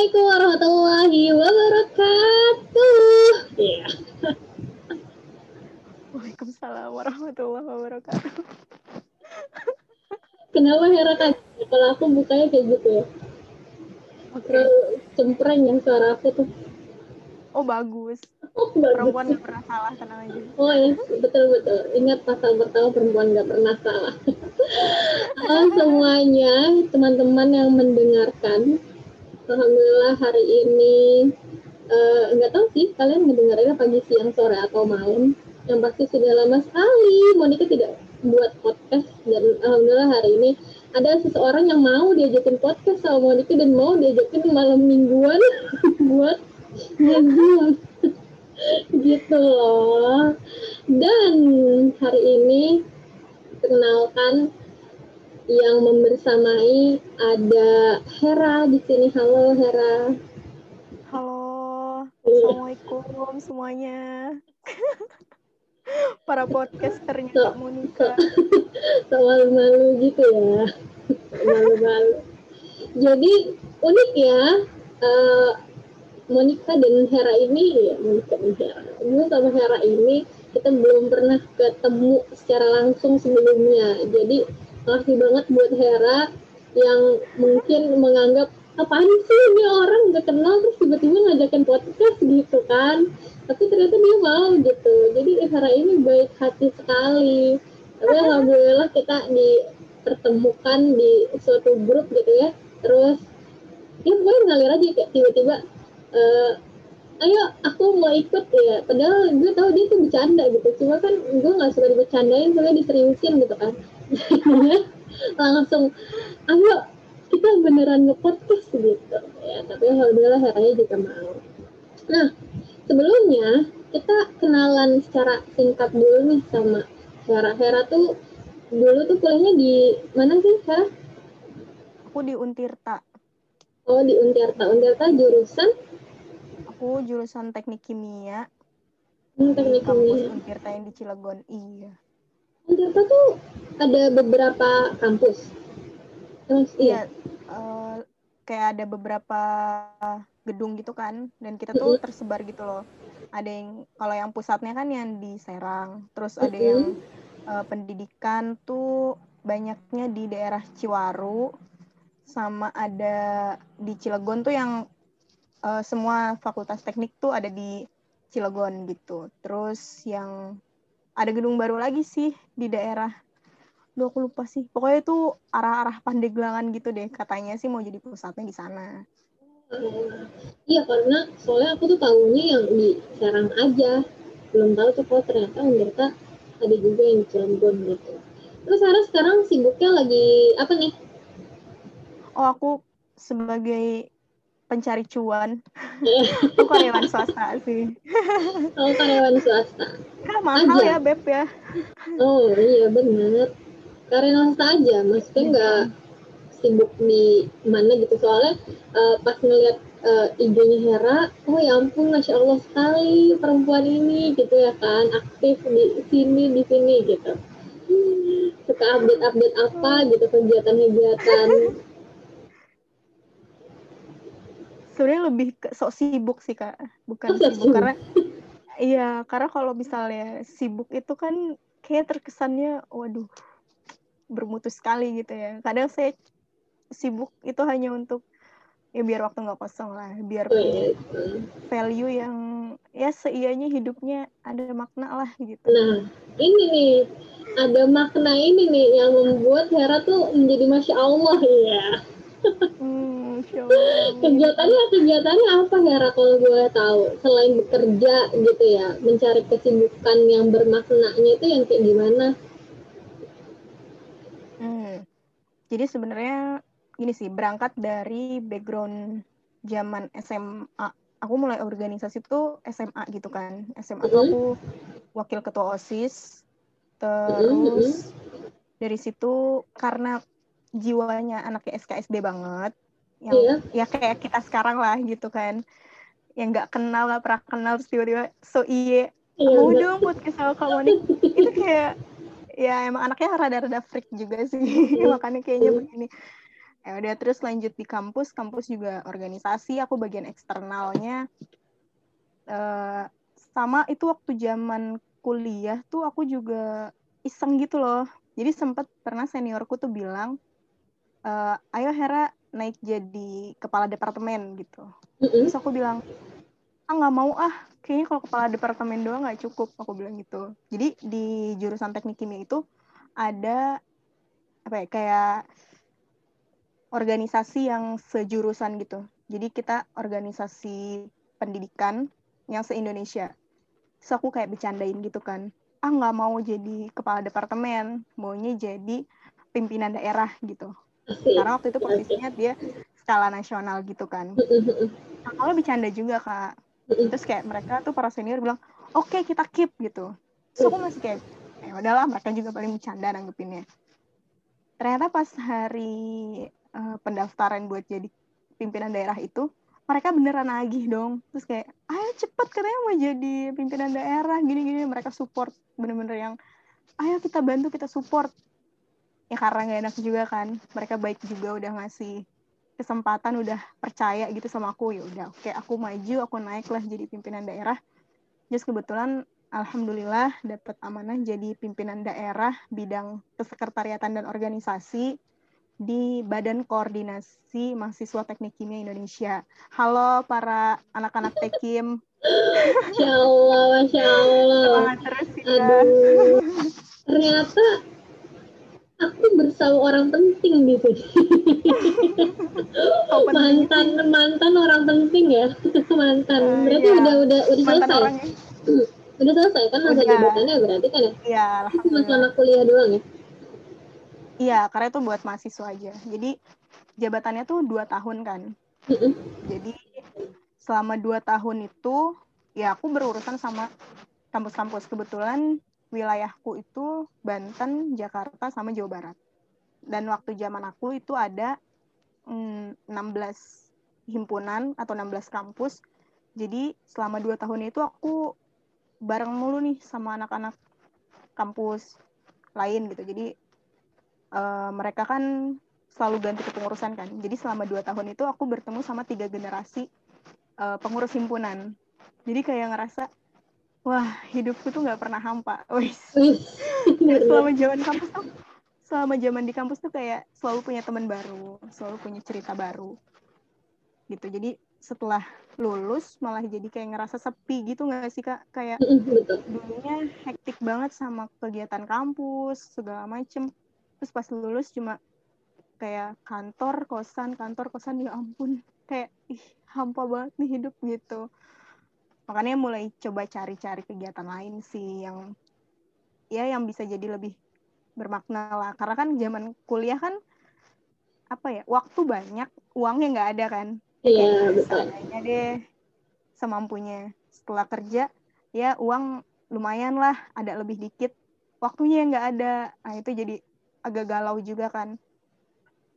Assalamualaikum warahmatullahi wabarakatuh. Iya. Waalaikumsalam warahmatullahi wabarakatuh. Kenapa Hera kan? Kalau aku bukanya kayak gitu ya. Oke. Terus cempreng yang suara aku tuh. Oh bagus. Oh, bagus. Perempuan gak pernah salah tenang aja. Oh ya, betul betul. Ingat pasal pertama perempuan nggak pernah salah. Halo semuanya, teman-teman yang mendengarkan. Alhamdulillah hari ini eh, nggak tahu sih kalian mendengarnya pagi, siang, sore atau malam. Yang pasti sudah lama sekali. Monica tidak buat podcast dan alhamdulillah hari ini ada seseorang yang mau diajakin podcast sama Monica dan mau diajakin malam mingguan buat ngezoom gitu loh. Dan hari ini kenalkan yang membersamai ada Hera di sini. Halo Hera. Halo. Assalamualaikum semuanya. Para podcasternya So- Kak Monica. so malu-malu gitu ya? Malu-malu. Jadi unik ya eh, Monica dan Hera ini ya Monica dan Hera. Gue sama Hera ini kita belum pernah ketemu secara langsung sebelumnya. Jadi makasih banget buat Hera yang mungkin menganggap apaan sih ini orang? Gak kenal terus tiba-tiba ngajakin podcast gitu kan. Tapi ternyata dia mau gitu. Jadi Hera ini baik hati sekali. Tapi alhamdulillah kita dipertemukan di suatu grup gitu ya. Terus ya pokoknya ngalir aja kayak tiba-tiba eh, ayo aku mau ikut ya. Padahal gue tahu dia tuh bercanda gitu. Cuma kan gue nggak suka dibercandain soalnya diseriusin gitu kan langsung ayo kita beneran nge-podcast gitu ya tapi alhamdulillah Heranya juga mau nah sebelumnya kita kenalan secara singkat dulu nih sama Hera Hera tuh dulu tuh kuliahnya di mana sih Hera? Aku di Untirta. Oh di Untirta Untirta jurusan Aku jurusan Teknik Kimia hmm, teknik kampus kimia. Untirta yang di Cilegon. Iya. Untirta tuh ada beberapa kampus. Terus iya. Iya. eh, kayak ada beberapa gedung gitu kan dan kita tuh tersebar gitu loh. Ada yang kalau yang pusatnya kan yang di Serang, terus ada Mm-mm. yang eh, pendidikan tuh banyaknya di daerah Ciwaru sama ada di Cilegon tuh yang eh, semua fakultas teknik tuh ada di Cilegon gitu. Terus yang ada gedung baru lagi sih di daerah Duh, aku lupa sih. Pokoknya itu arah-arah Pandeglangan gitu deh. Katanya sih mau jadi pusatnya di sana. Oh, Iya karena soalnya aku tuh tahunya yang di Serang aja. Belum tahu tuh kalau ternyata Untirta ada juga yang di Cilegon gitu. Terus Hera sekarang sibuknya lagi apa nih? Oh, aku sebagai pencari cuan. Iya. Aku karyawan swasta sih. Oh karyawan swasta. Kan mahal Aja. ya, Beb ya. Oh iya benar. Karyawan swasta aja, maksudnya nggak sibuk di mana gitu soalnya eh, pas ngeliat eh, IG-nya Hera, oh ya ampun, masya Allah sekali perempuan ini gitu ya kan, aktif di sini di sini gitu. Hmm, Suka update-update apa gitu kegiatan-kegiatan. Sebenarnya lebih ke sok sibuk sih, Kak. Bukan sibuk sibuk. karena iya, karena kalau misalnya sibuk itu kan kayak terkesannya waduh bermutu sekali gitu ya. Kadang saya sibuk itu hanya untuk ya biar waktu nggak kosong lah, biar Oh, punya gitu. value yang ya seianya hidupnya ada makna lah gitu. Nah, ini nih ada makna ini nih yang membuat Hera tuh menjadi masya Allah ya. Hmm, Kegiatannya kegiatannya apa Hera kalau gue tahu selain bekerja gitu ya mencari kesibukan yang bermaknanya itu yang kayak gimana Hmm. Jadi sebenarnya gini sih, berangkat dari background zaman SMA. Aku mulai organisasi tuh SMA gitu kan. SMA tuh Mhm. aku wakil ketua OSIS. Terus dari situ karena jiwanya anaknya SKSD banget, yang Iya. ya kayak kita sekarang lah gitu kan. Yang nggak kenal, nggak pernah kenal, terus tiba-tiba so iye, Iya, mau bener. dong podcast sama Kak Monik. Itu kayak ya emang anaknya rada-rada freak juga sih Hmm. makanya kayaknya begini ya udah terus lanjut di kampus kampus juga organisasi aku bagian eksternalnya uh, sama itu waktu zaman kuliah tuh aku juga iseng gitu loh jadi sempat pernah seniorku tuh bilang uh, ayo Hera naik jadi kepala departemen gitu terus aku bilang ah nggak mau ah kayaknya kalau kepala departemen doang nggak cukup aku bilang gitu jadi di jurusan teknik kimia itu ada apa ya kayak organisasi yang sejurusan gitu. Jadi kita organisasi pendidikan yang se-Indonesia. Terus aku kayak bercandain gitu kan. Ah nggak mau jadi kepala departemen, maunya jadi pimpinan daerah gitu. Karena waktu itu posisinya dia skala nasional gitu kan. Nah, kalau bercanda juga kak. Terus kayak mereka tuh para senior bilang, oke okay, kita keep gitu. Terus aku masih kayak, ya udahlah mereka juga paling bercanda nanggepinnya. Ternyata pas hari uh, pendaftaran buat jadi pimpinan daerah itu mereka beneran nagih dong terus kayak ayo cepet katanya mau jadi pimpinan daerah gini-gini mereka support bener-bener yang ayo kita bantu kita support ya karena gak enak juga kan mereka baik juga udah ngasih kesempatan udah percaya gitu sama aku ya udah oke aku maju aku naik lah jadi pimpinan daerah just kebetulan alhamdulillah dapat amanah jadi pimpinan daerah bidang kesekretariatan dan organisasi di Badan Koordinasi Mahasiswa Teknik Kimia Indonesia. Halo para anak-anak Tekim. Masya Allah, Masya Allah. Semangat terus ya. Aduh, ternyata aku bersama orang penting gitu. oh, mantan mantan orang penting ya, mantan. Uh, berarti iya. udah udah udah mantan selesai. Orangnya. Udah selesai kan masa jabatannya berarti kan ya? Iya, Cuma selama kuliah doang ya? Iya, karena itu buat mahasiswa aja. Jadi jabatannya tuh dua tahun kan. Jadi selama dua tahun itu ya aku berurusan sama kampus-kampus. Kebetulan wilayahku itu Banten, Jakarta, sama Jawa Barat. Dan waktu zaman aku itu ada mm, 16 himpunan atau 16 kampus. Jadi selama dua tahun itu aku bareng mulu nih sama anak-anak kampus lain gitu. Jadi uh, mereka kan selalu ganti kepengurusan kan. Jadi selama dua tahun itu aku bertemu sama tiga generasi uh, pengurus himpunan. Jadi kayak ngerasa, wah hidupku tuh nggak pernah hampa. Wih. selama zaman kampus tuh, selama zaman di kampus tuh kayak selalu punya teman baru, selalu punya cerita baru. Gitu. Jadi setelah lulus malah jadi kayak ngerasa sepi gitu nggak sih kak kayak dulunya hektik banget sama kegiatan kampus segala macem terus pas lulus cuma kayak kantor kosan kantor kosan ya ampun kayak ih hampa banget nih hidup gitu makanya mulai coba cari-cari kegiatan lain sih yang ya yang bisa jadi lebih bermakna lah. Karena kan zaman kuliah kan apa ya waktu banyak uangnya nggak ada kan. Iya betul. deh semampunya. Setelah kerja ya uang lumayan lah ada lebih dikit. Waktunya nggak ada. Nah itu jadi agak galau juga kan.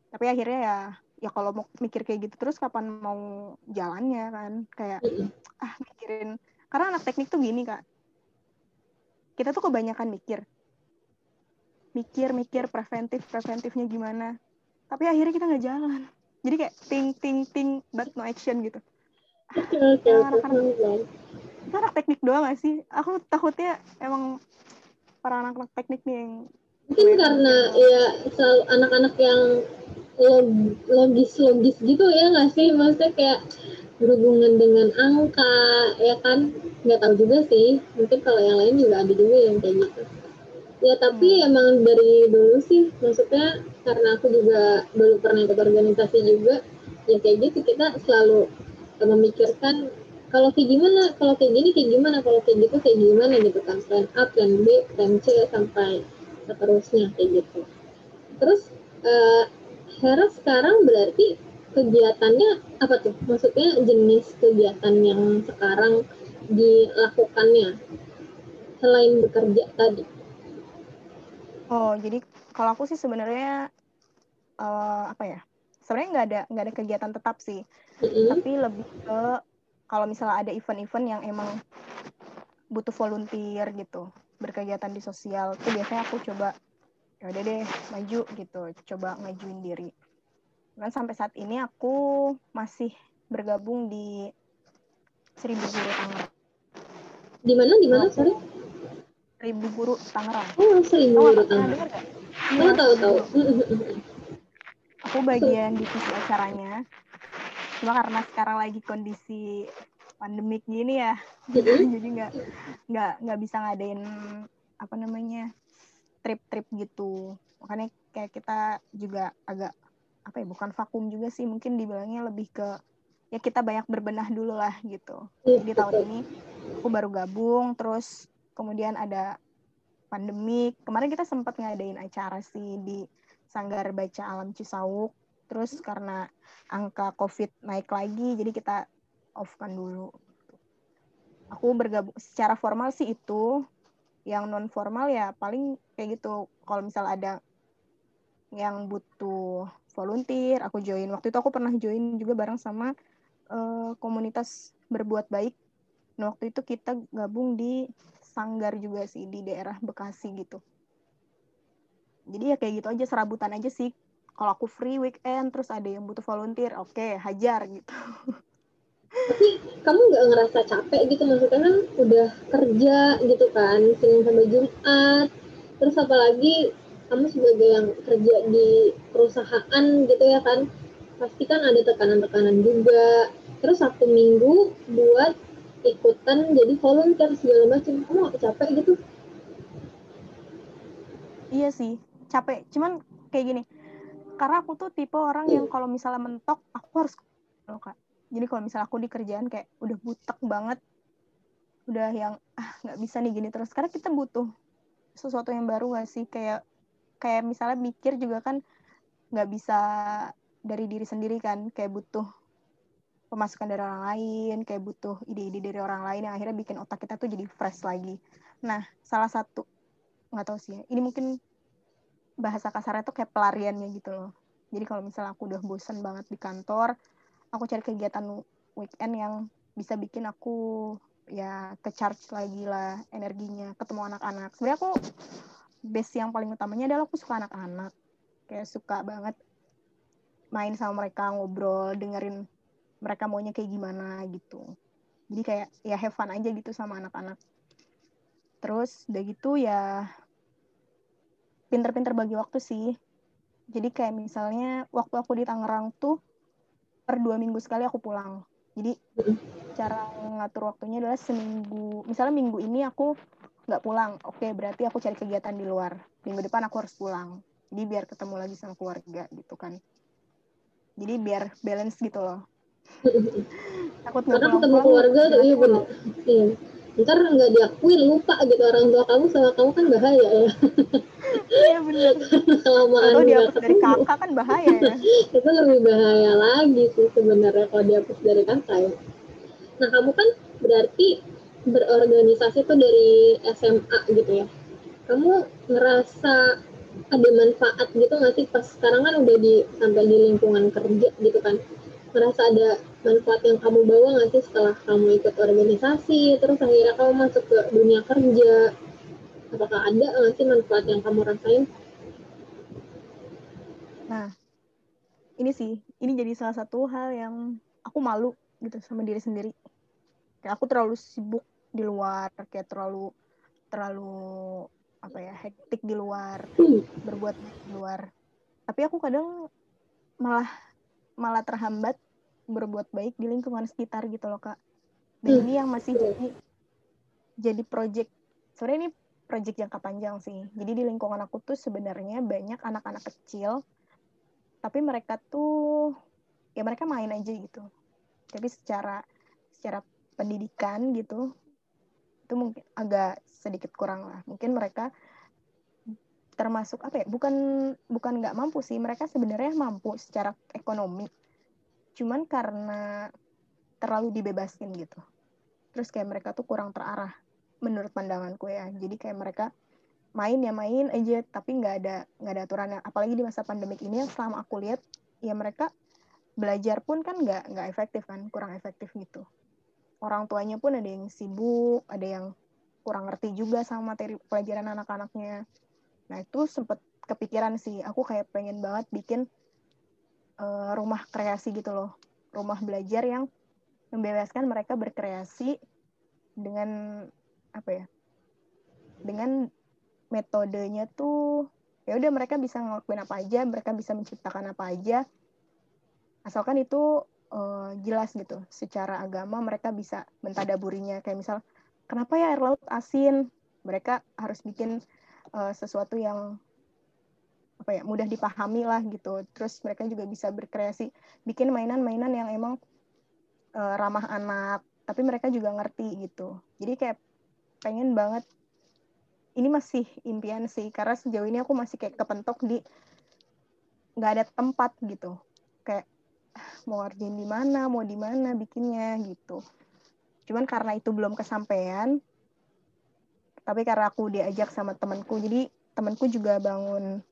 Tapi akhirnya ya ya kalau mau mikir kayak gitu terus kapan mau jalannya kan? Kayak ah mikirin. Karena anak teknik tuh gini kak. Kita tuh kebanyakan mikir. Mikir mikir preventif preventifnya gimana. Tapi akhirnya kita nggak jalan. Jadi kayak ting ting ting but no action gitu. Ah, anak-anak kita anak teknik doang gak sih? Aku takutnya emang para anak-anak teknik nih yang mungkin karena ya anak-anak yang logis-logis gitu ya nggak sih? Maksudnya kayak berhubungan dengan angka ya kan? Nggak tahu juga sih. Mungkin kalau yang lain juga ada juga yang kayak gitu. Ya tapi hmm. emang dari dulu sih. Maksudnya karena aku juga dulu pernah ikut organisasi juga ya kayak gitu kita selalu memikirkan kalau kayak gimana kalau kayak gini kayak gimana kalau kayak gitu kayak gimana gitu kan. Plan A plan B plan C sampai seterusnya kayak gitu. Terus uh, Hera sekarang berarti kegiatannya apa tuh? Maksudnya jenis kegiatan yang sekarang dilakukannya selain bekerja tadi? Oh jadi kalau aku sih sebenarnya uh, apa ya? Sebenarnya nggak ada nggak ada kegiatan tetap sih. Mm-hmm. tapi lebih ke kalau misalnya ada event-event yang emang butuh volunteer gitu berkegiatan di sosial tuh biasanya aku coba ya udah deh maju gitu coba ngajuin diri Dan sampai saat ini aku masih bergabung di Seribu Guru Tangerang. Di mana? Di mana? Sorry. Seribu Guru Tangerang. Oh, Seribu Tahu Guru Tangerang. Oh, tahu tahu. Guru. Aku bagian divisi acaranya. Cuma karena sekarang lagi kondisi pandemik gini ya, jadi nggak nggak nggak bisa ngadain apa namanya trip-trip gitu. Makanya kayak kita juga agak apa ya bukan vakum juga sih mungkin dibilangnya lebih ke ya kita banyak berbenah dulu lah gitu. Iya, Jadi tahun ini aku baru gabung terus kemudian ada pandemik. Kemarin kita sempat ngadain acara sih di Sanggar Baca Alam Cisauk. Terus karena angka COVID naik lagi jadi kita off-kan dulu. Aku bergabung secara formal sih itu yang non formal ya paling kayak gitu. Kalau misal ada yang butuh volunteer aku join. Waktu itu aku pernah join juga bareng sama eh, komunitas berbuat baik. Nah waktu itu kita gabung di sanggar juga sih di daerah Bekasi gitu. Jadi ya kayak gitu aja serabutan aja sih. Kalau aku free weekend terus ada yang butuh volunteer oke hajar gitu Tapi kamu nggak ngerasa capek gitu maksudnya kan udah kerja gitu kan Senin sampai Jumat. Terus apalagi kamu sebagai yang kerja di perusahaan gitu ya kan pasti kan ada tekanan-tekanan juga. Terus Sabtu Minggu buat ikutan jadi volunteer segala macam. Kamu nggak capek gitu? Iya sih, capek. Cuman kayak gini, karena aku tuh tipe orang yang kalau misalnya mentok, aku harus loh kak. Jadi kalau misalnya aku di kerjaan kayak udah butek banget, udah yang ah nggak bisa nih gini terus. Karena kita butuh sesuatu yang baru gak sih? Kayak kayak misalnya mikir juga kan nggak bisa dari diri sendiri kan, kayak butuh pemasukan dari orang lain, kayak butuh ide-ide dari orang lain yang akhirnya bikin otak kita tuh jadi fresh lagi. Nah, salah satu nggak tahu sih ya, ini mungkin bahasa kasarnya tuh kayak pelariannya gitu loh. Jadi kalau misalnya aku udah bosen banget di kantor, aku cari kegiatan weekend yang bisa bikin aku ya ke charge lagi lah energinya, ketemu anak-anak. Sebenarnya aku base yang paling utamanya adalah aku suka anak-anak. Kayak suka banget main sama mereka, ngobrol, dengerin mereka maunya kayak gimana gitu. Jadi kayak ya have fun aja gitu sama anak-anak. Terus udah gitu ya pinter-pinter bagi waktu sih. Jadi kayak misalnya waktu aku di Tangerang tuh per dua minggu sekali aku pulang. Jadi cara ngatur waktunya adalah seminggu. Misalnya minggu ini aku nggak pulang, oke berarti aku cari kegiatan di luar. Minggu depan aku harus pulang. Jadi biar ketemu lagi sama keluarga gitu kan. Jadi biar balance gitu loh. Takut nggak Karena ketemu keluarga tuh iya bener. Iya. Ntar nggak diakuin lupa gitu orang tua kamu sama kamu kan bahaya ya. Iya. Kelamaan Atau nggak dihapus dari kakak kan bahaya ya. itu lebih bahaya lagi sih sebenarnya kalau dihapus dari kakak ya. Nah kamu kan berarti berorganisasi tuh dari SMA gitu ya. Kamu ngerasa ada manfaat gitu nggak sih pas sekarang kan udah di sampai di lingkungan kerja gitu kan ngerasa ada manfaat yang kamu bawa nggak sih setelah kamu ikut organisasi terus akhirnya kamu masuk ke dunia kerja apakah ada nggak sih manfaat yang kamu rasain Nah, ini sih, ini jadi salah satu hal yang aku malu gitu sama diri sendiri. Kayak aku terlalu sibuk di luar, kayak terlalu terlalu apa ya, hektik di luar, berbuat baik di luar. Tapi aku kadang malah malah terhambat berbuat baik di lingkungan sekitar gitu loh, Kak. Dan ini yang masih jadi jadi project. Sebenarnya ini project jangka panjang sih. Jadi di lingkungan aku tuh sebenarnya banyak anak-anak kecil tapi mereka tuh ya mereka main aja gitu tapi secara secara pendidikan gitu itu mungkin agak sedikit kurang lah mungkin mereka termasuk apa ya bukan bukan nggak mampu sih mereka sebenarnya mampu secara ekonomi. Cuman karena terlalu dibebasin gitu. Terus kayak mereka tuh kurang terarah menurut pandanganku ya. Jadi kayak mereka main ya main aja tapi nggak ada nggak ada aturannya. Apalagi di masa pandemik ini yang selama aku lihat ya mereka belajar pun kan nggak nggak efektif kan kurang efektif gitu. Orang tuanya pun ada yang sibuk ada yang kurang ngerti juga sama materi pelajaran anak-anaknya nah itu sempet kepikiran sih. Aku kayak pengen banget bikin uh, rumah kreasi gitu loh. Rumah belajar yang membebaskan mereka berkreasi dengan apa ya dengan metodenya tuh ya udah mereka bisa ngelakuin apa aja mereka bisa menciptakan apa aja. Asalkan itu uh, jelas gitu. Secara agama mereka bisa mentadaburinya. Kayak misal kenapa ya air laut asin? Mereka harus bikin uh, sesuatu yang apa ya mudah dipahami lah gitu. Terus mereka juga bisa berkreasi bikin mainan-mainan yang emang uh, ramah anak tapi mereka juga ngerti gitu. Jadi kayak pengen banget ini masih impian sih karena sejauh ini aku masih kayak kepentok di nggak ada tempat gitu. Kayak mau ngerjain di mana mau di mana bikinnya gitu. Cuman karena itu belum kesampaian tapi karena aku diajak sama temanku jadi temanku juga bangun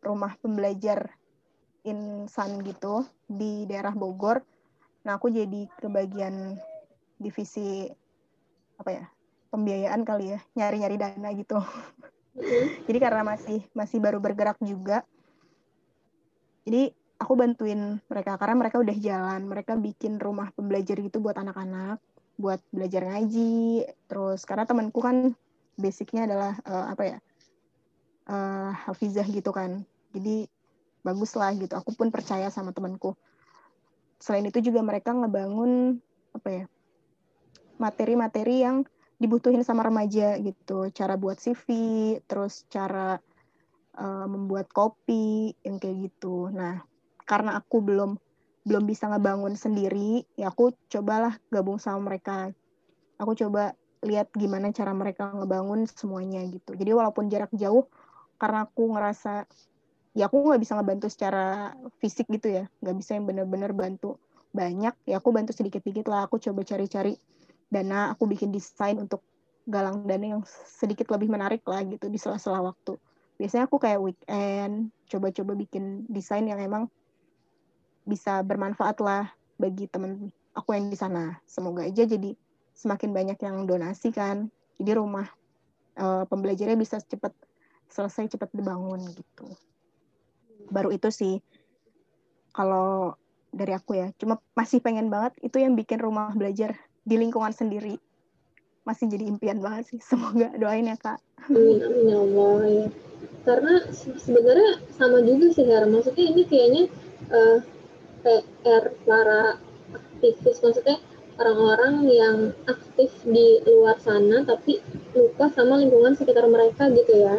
rumah pembelajar insan gitu di daerah Bogor. Nah aku jadi kebagian divisi apa ya pembiayaan kali ya nyari-nyari dana gitu. Jadi karena masih masih baru bergerak juga jadi aku bantuin mereka karena mereka udah jalan mereka bikin rumah pembelajar gitu buat anak-anak buat belajar ngaji terus karena temanku kan basicnya adalah uh, apa ya uh, hafizah gitu kan. Jadi bagus lah gitu. Aku pun percaya sama temanku. Selain itu juga mereka ngebangun apa ya materi-materi yang dibutuhin sama remaja gitu. Cara buat CV terus cara uh, membuat kopi yang kayak gitu. Nah karena aku belum belum bisa ngebangun sendiri ya aku cobalah gabung sama mereka. Aku coba lihat gimana cara mereka ngebangun semuanya gitu. Jadi walaupun jarak jauh karena aku ngerasa ya aku nggak bisa ngebantu secara fisik gitu ya. Nggak bisa yang bener-bener bantu banyak. Ya aku bantu sedikit-sedikit lah. Aku coba cari-cari dana. Aku bikin desain untuk galang dana yang sedikit lebih menarik lah gitu di sela-sela waktu. Biasanya aku kayak weekend coba-coba bikin desain yang emang bisa bermanfaat lah bagi temen aku yang di sana. Semoga aja jadi semakin banyak yang donasi kan. Jadi rumah uh, pembelajarnya bisa cepat selesai cepat dibangun gitu. Baru itu sih kalau dari aku ya. Cuma masih pengen banget itu yang bikin rumah belajar di lingkungan sendiri. Masih jadi impian banget sih semoga doain ya kak. Ya Allah ya. Karena sebenarnya sama juga sih Hera maksudnya ini kayaknya uh, eh, PR para aktivis maksudnya orang-orang yang aktif di luar sana tapi lupa sama lingkungan sekitar mereka gitu ya.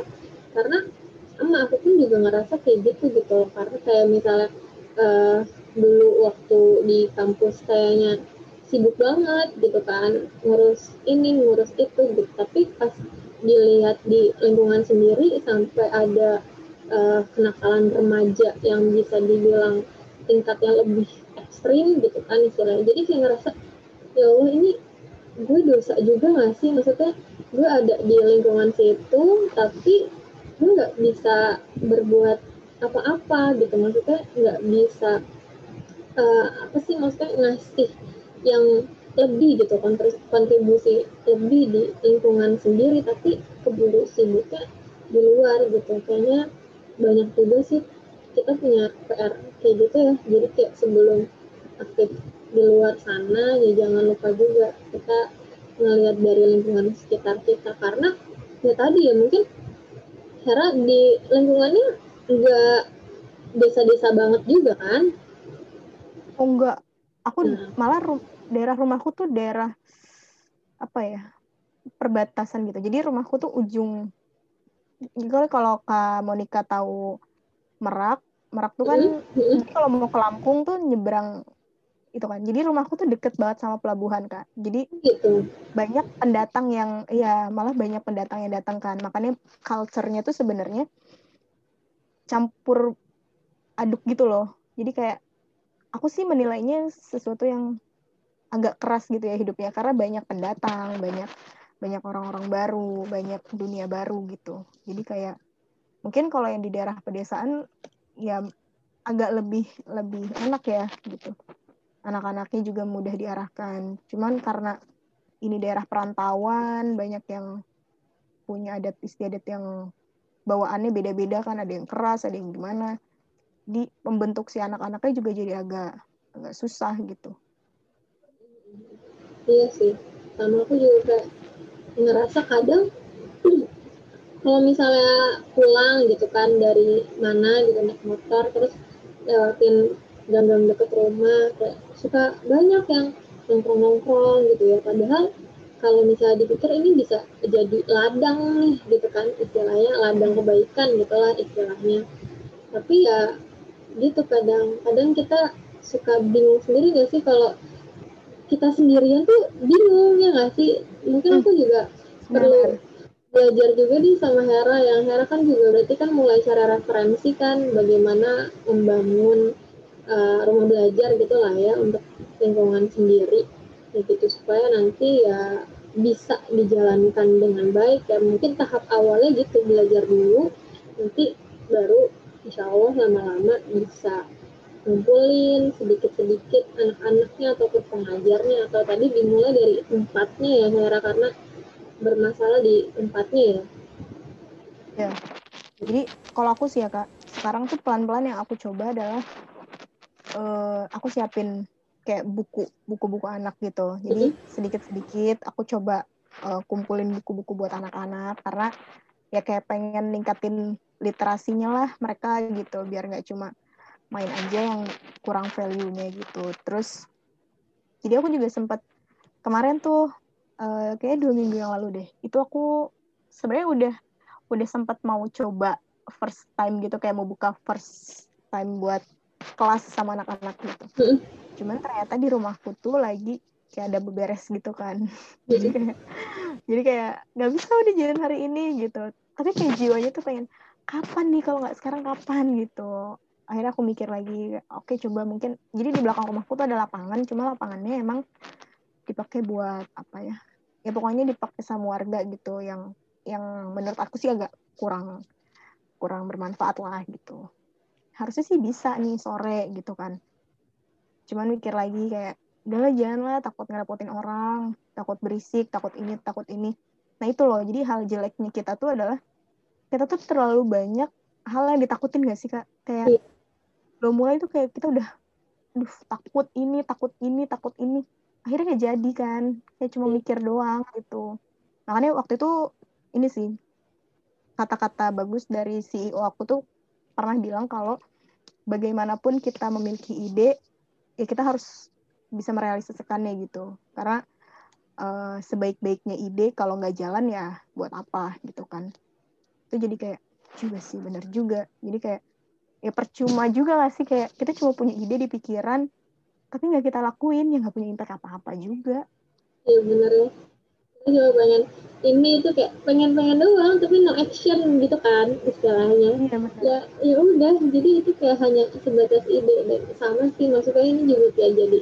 Karena sama aku pun juga ngerasa kayak gitu gitu. Karena kayak misalnya uh, dulu waktu di kampus kayaknya sibuk banget gitu kan ngurus ini ngurus itu gitu. Tapi pas dilihat di lingkungan sendiri sampai ada uh, kenakalan remaja yang bisa dibilang tingkatnya lebih ekstrim gitu kan istilahnya. Jadi kayak ngerasa ya Allah ini gue dosa juga gak sih? Maksudnya gue ada di lingkungan situ tapi gue nggak bisa berbuat apa-apa gitu. Maksudnya nggak bisa uh, apa sih? Maksudnya ngasih yang lebih gitu kontribusi lebih di lingkungan sendiri tapi keburu sibuknya di luar gitu. Kayaknya banyak juga sih kita punya PR kayak gitu ya. Jadi kayak sebelum aktif di luar sana ya jangan lupa juga kita ngelihat dari lingkungan sekitar kita karena ya tadi ya mungkin Hera di lingkungannya enggak desa-desa banget juga kan? Oh enggak, aku hmm. malah rum daerah rumahku tuh daerah apa ya perbatasan gitu jadi rumahku tuh ujung jadi kalau kak Monica tahu Merak Merak tuh kan hmm. kalau mau ke Lampung tuh nyebrang itu kan jadi rumahku tuh deket banget sama pelabuhan kak jadi gitu. banyak pendatang yang ya malah banyak pendatang yang datang kan makanya culture-nya tuh sebenarnya campur aduk gitu loh jadi kayak aku sih menilainya sesuatu yang agak keras gitu ya hidupnya karena banyak pendatang, banyak banyak orang-orang baru, banyak dunia baru gitu. Jadi kayak mungkin kalau yang di daerah pedesaan ya agak lebih lebih enak ya gitu. Anak-anaknya juga mudah diarahkan. Cuman karena ini daerah perantauan, banyak yang punya adat istiadat yang bawaannya beda-beda kan, ada yang keras, ada yang gimana. di pembentuk si anak-anaknya juga jadi agak agak susah gitu iya sih sama aku juga kayak ngerasa kadang kalau misalnya pulang gitu kan dari mana gitu naik motor terus lewatin gang-gang deket rumah kayak suka banyak yang nongkrong-nongkrong gitu ya. Padahal kalau misalnya dipikir ini bisa jadi ladang nih gitu kan istilahnya ladang kebaikan gitu lah istilahnya. Tapi ya gitu kadang kadang kita suka bingung sendiri gak sih kalau kita sendirian tuh bingung ya gak sih? Mungkin aku juga perlu belajar juga nih sama Hera yang Hera kan juga berarti kan mulai cari referensi kan bagaimana membangun uh, rumah belajar gitu lah ya untuk lingkungan sendiri. Ya gitu supaya nanti ya bisa dijalankan dengan baik. Ya mungkin tahap awalnya gitu belajar dulu. Nanti baru insya Allah lama-lama bisa ngumpulin sedikit-sedikit anak-anaknya ataupun pengajarnya. Atau tadi dimulai dari tempatnya ya Hera karena bermasalah di tempatnya ya. Ya. Jadi kalau aku sih ya kak sekarang tuh pelan-pelan yang aku coba adalah uh, aku siapin kayak buku buku-buku anak gitu. Jadi sedikit-sedikit aku coba uh, kumpulin buku-buku buat anak-anak karena ya kayak pengen ningkatin literasinya lah mereka gitu biar nggak cuma main aja yang kurang value-nya gitu. Terus jadi aku juga sempat kemarin tuh uh, kayak dua minggu yang lalu deh itu aku sebenarnya udah udah sempat mau coba first time gitu kayak mau buka first time buat kelas sama anak-anak gitu. Cuman ternyata di rumahku tuh lagi kayak ada beberes gitu kan. Jadi kayak jadi kayak nggak bisa udah jalan hari ini gitu. Tapi kayak jiwanya tuh pengen kapan nih? Kalau nggak sekarang kapan? gitu. Akhirnya aku mikir lagi oke okay, coba mungkin. Jadi di belakang rumahku tuh ada lapangan cuma lapangannya emang dipakai buat apa ya? Ya pokoknya dipakai sama warga gitu yang yang menurut aku sih agak kurang kurang bermanfaat lah gitu harusnya sih bisa nih sore gitu kan. Cuman mikir lagi kayak udahlah jangan lah takut ngerepotin orang takut berisik takut ini takut ini. Nah itu loh. Jadi hal jeleknya kita tuh adalah kita tuh terlalu banyak hal yang ditakutin gak sih kak? Kayak yeah. lo mulai tuh kayak kita udah aduh takut ini takut ini takut ini. Akhirnya kayak jadi kan. Kayak cuma iya. mikir doang gitu. Makanya waktu itu ini sih kata-kata bagus dari CEO aku tuh pernah bilang kalau bagaimanapun kita memiliki ide ya kita harus bisa merealisasikannya gitu. Karena uh, sebaik-baiknya ide kalau nggak jalan ya buat apa gitu kan. Itu jadi kayak juga sih bener juga. Jadi kayak ya percuma juga gak sih? Kayak kita cuma punya ide di pikiran tapi nggak kita lakuin ya nggak punya impact apa-apa juga. Iya bener ya pengen ini itu kayak pengen-pengen doang tapi no action gitu kan istilahnya. Iya, ya ya udah jadi itu kayak hanya sebatas ide dan sama sih maksudnya ini juga kayak jadi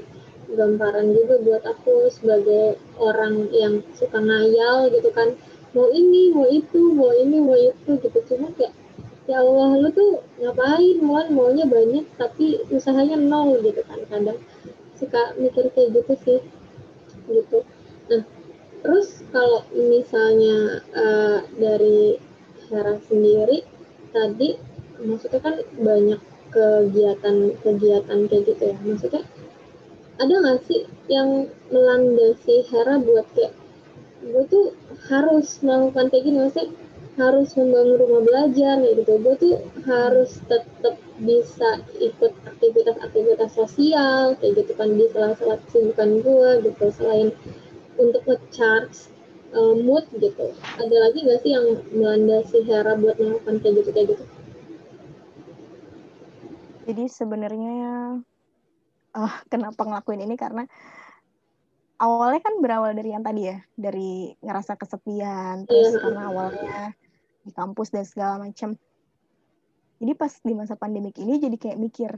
gambaran juga buat aku sebagai orang yang suka ngayal gitu kan. Mau ini mau itu mau ini mau itu gitu. Cuma kayak ya Allah lu tuh ngapain mau maunya banyak tapi usahanya nol gitu kan. Kadang suka mikir kayak gitu sih gitu. Nah terus kalau misalnya uh, dari Hera sendiri tadi maksudnya kan banyak kegiatan-kegiatan kayak gitu ya. Maksudnya ada nggak sih yang melandasi Hera buat kayak gue tuh harus melakukan kayak gini maksudnya harus membangun rumah belajar kayak gitu. Gue tuh harus tetap bisa ikut aktivitas-aktivitas sosial kayak gitu kan di sela-sela kesibukan gue gitu selain untuk ngecharge uh, mood gitu. Ada lagi gak sih yang melanda si Hera buat melakukan kayak gitu kayak gitu? Jadi sebenarnya uh, kenapa ngelakuin ini? Karena awalnya kan berawal dari yang tadi ya dari ngerasa kesepian terus yeah. karena awalnya di kampus dan segala macam. Jadi pas di masa pandemik ini jadi kayak mikir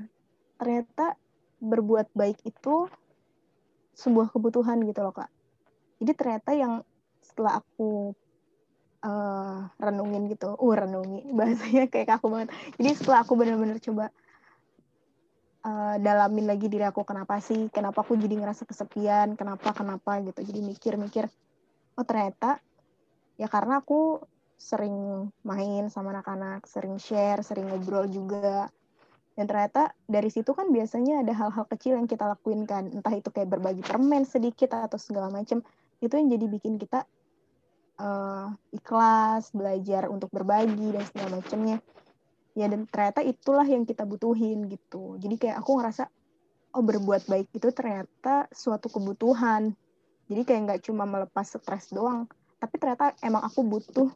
ternyata berbuat baik itu sebuah kebutuhan gitu loh kak jadi ternyata yang setelah aku uh, renungin gitu uh renungi bahasanya kayak aku banget. Jadi setelah aku benar-benar coba uh, dalamin lagi diri aku kenapa sih kenapa aku jadi ngerasa kesepian kenapa kenapa gitu. Jadi mikir-mikir oh ternyata ya karena aku sering main sama anak-anak sering share sering ngobrol juga. Dan ternyata dari situ kan biasanya ada hal-hal kecil yang kita lakuin kan. Entah itu kayak berbagi permen sedikit atau segala macam itu yang jadi bikin kita uh, ikhlas belajar untuk berbagi dan segala macamnya. Ya dan ternyata itulah yang kita butuhin gitu. Jadi kayak aku ngerasa oh berbuat baik itu ternyata suatu kebutuhan. Jadi kayak nggak cuma melepas stres doang tapi ternyata emang aku butuh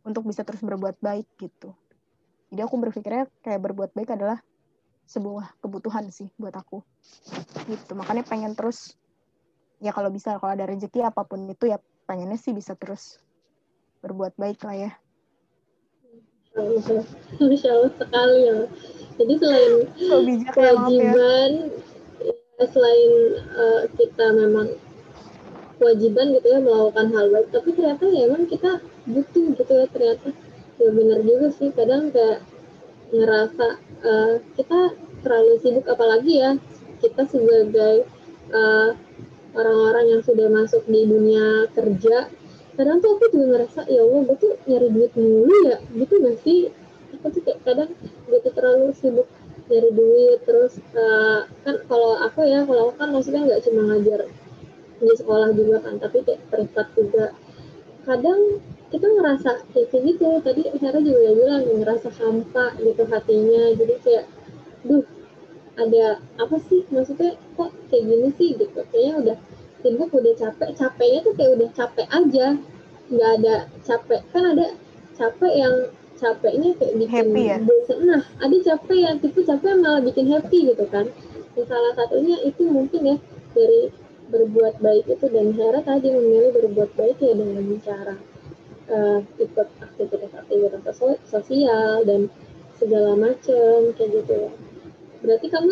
untuk bisa terus berbuat baik gitu. Jadi aku berpikirnya kayak berbuat baik adalah sebuah kebutuhan sih buat aku. Gitu makanya pengen terus ya kalau bisa kalau ada rezeki apa pun itu ya pengennya sih bisa terus berbuat baik lah ya Masya Allah sekali ya jadi selain ya, ya. kewajiban ya. selain uh, kita memang kewajiban gitu ya melakukan hal baik tapi ternyata ya emang kita butuh gitu ya ternyata ya benar juga sih kadang kayak ngerasa uh, kita terlalu sibuk apalagi ya kita sebagai eh, orang-orang yang sudah masuk di dunia kerja. Kadang tuh aku juga ngerasa ya Allah gue tuh nyari duit mulu ya. Gitu gak sih? Aku tuh kayak kadang gitu terlalu sibuk nyari duit. Terus uh, kan kalau aku ya kalau aku kan maksudnya nggak cuma ngajar di sekolah juga kan tapi kayak privat juga. Kadang kita ngerasa kayak gitu. Tadi Hera juga bilang ngerasa hampa gitu hatinya. Jadi kayak duh ada apa sih? Maksudnya kok kayak gini sih gitu? Kayaknya udah sibuk udah capek. Capeknya tuh kayak udah capek aja. Nggak ada capek. Kan ada capek yang capeknya kayak bikin happy ya? nah ada capek yang tipe capek yang malah bikin happy gitu kan. Dan salah satunya itu mungkin ya dari berbuat baik itu. Dan Hera tadi memilih berbuat baik ya dengan cara uh, ikut aktivitas-aktivitas sosial dan segala macam kayak gitu ya. Berarti kamu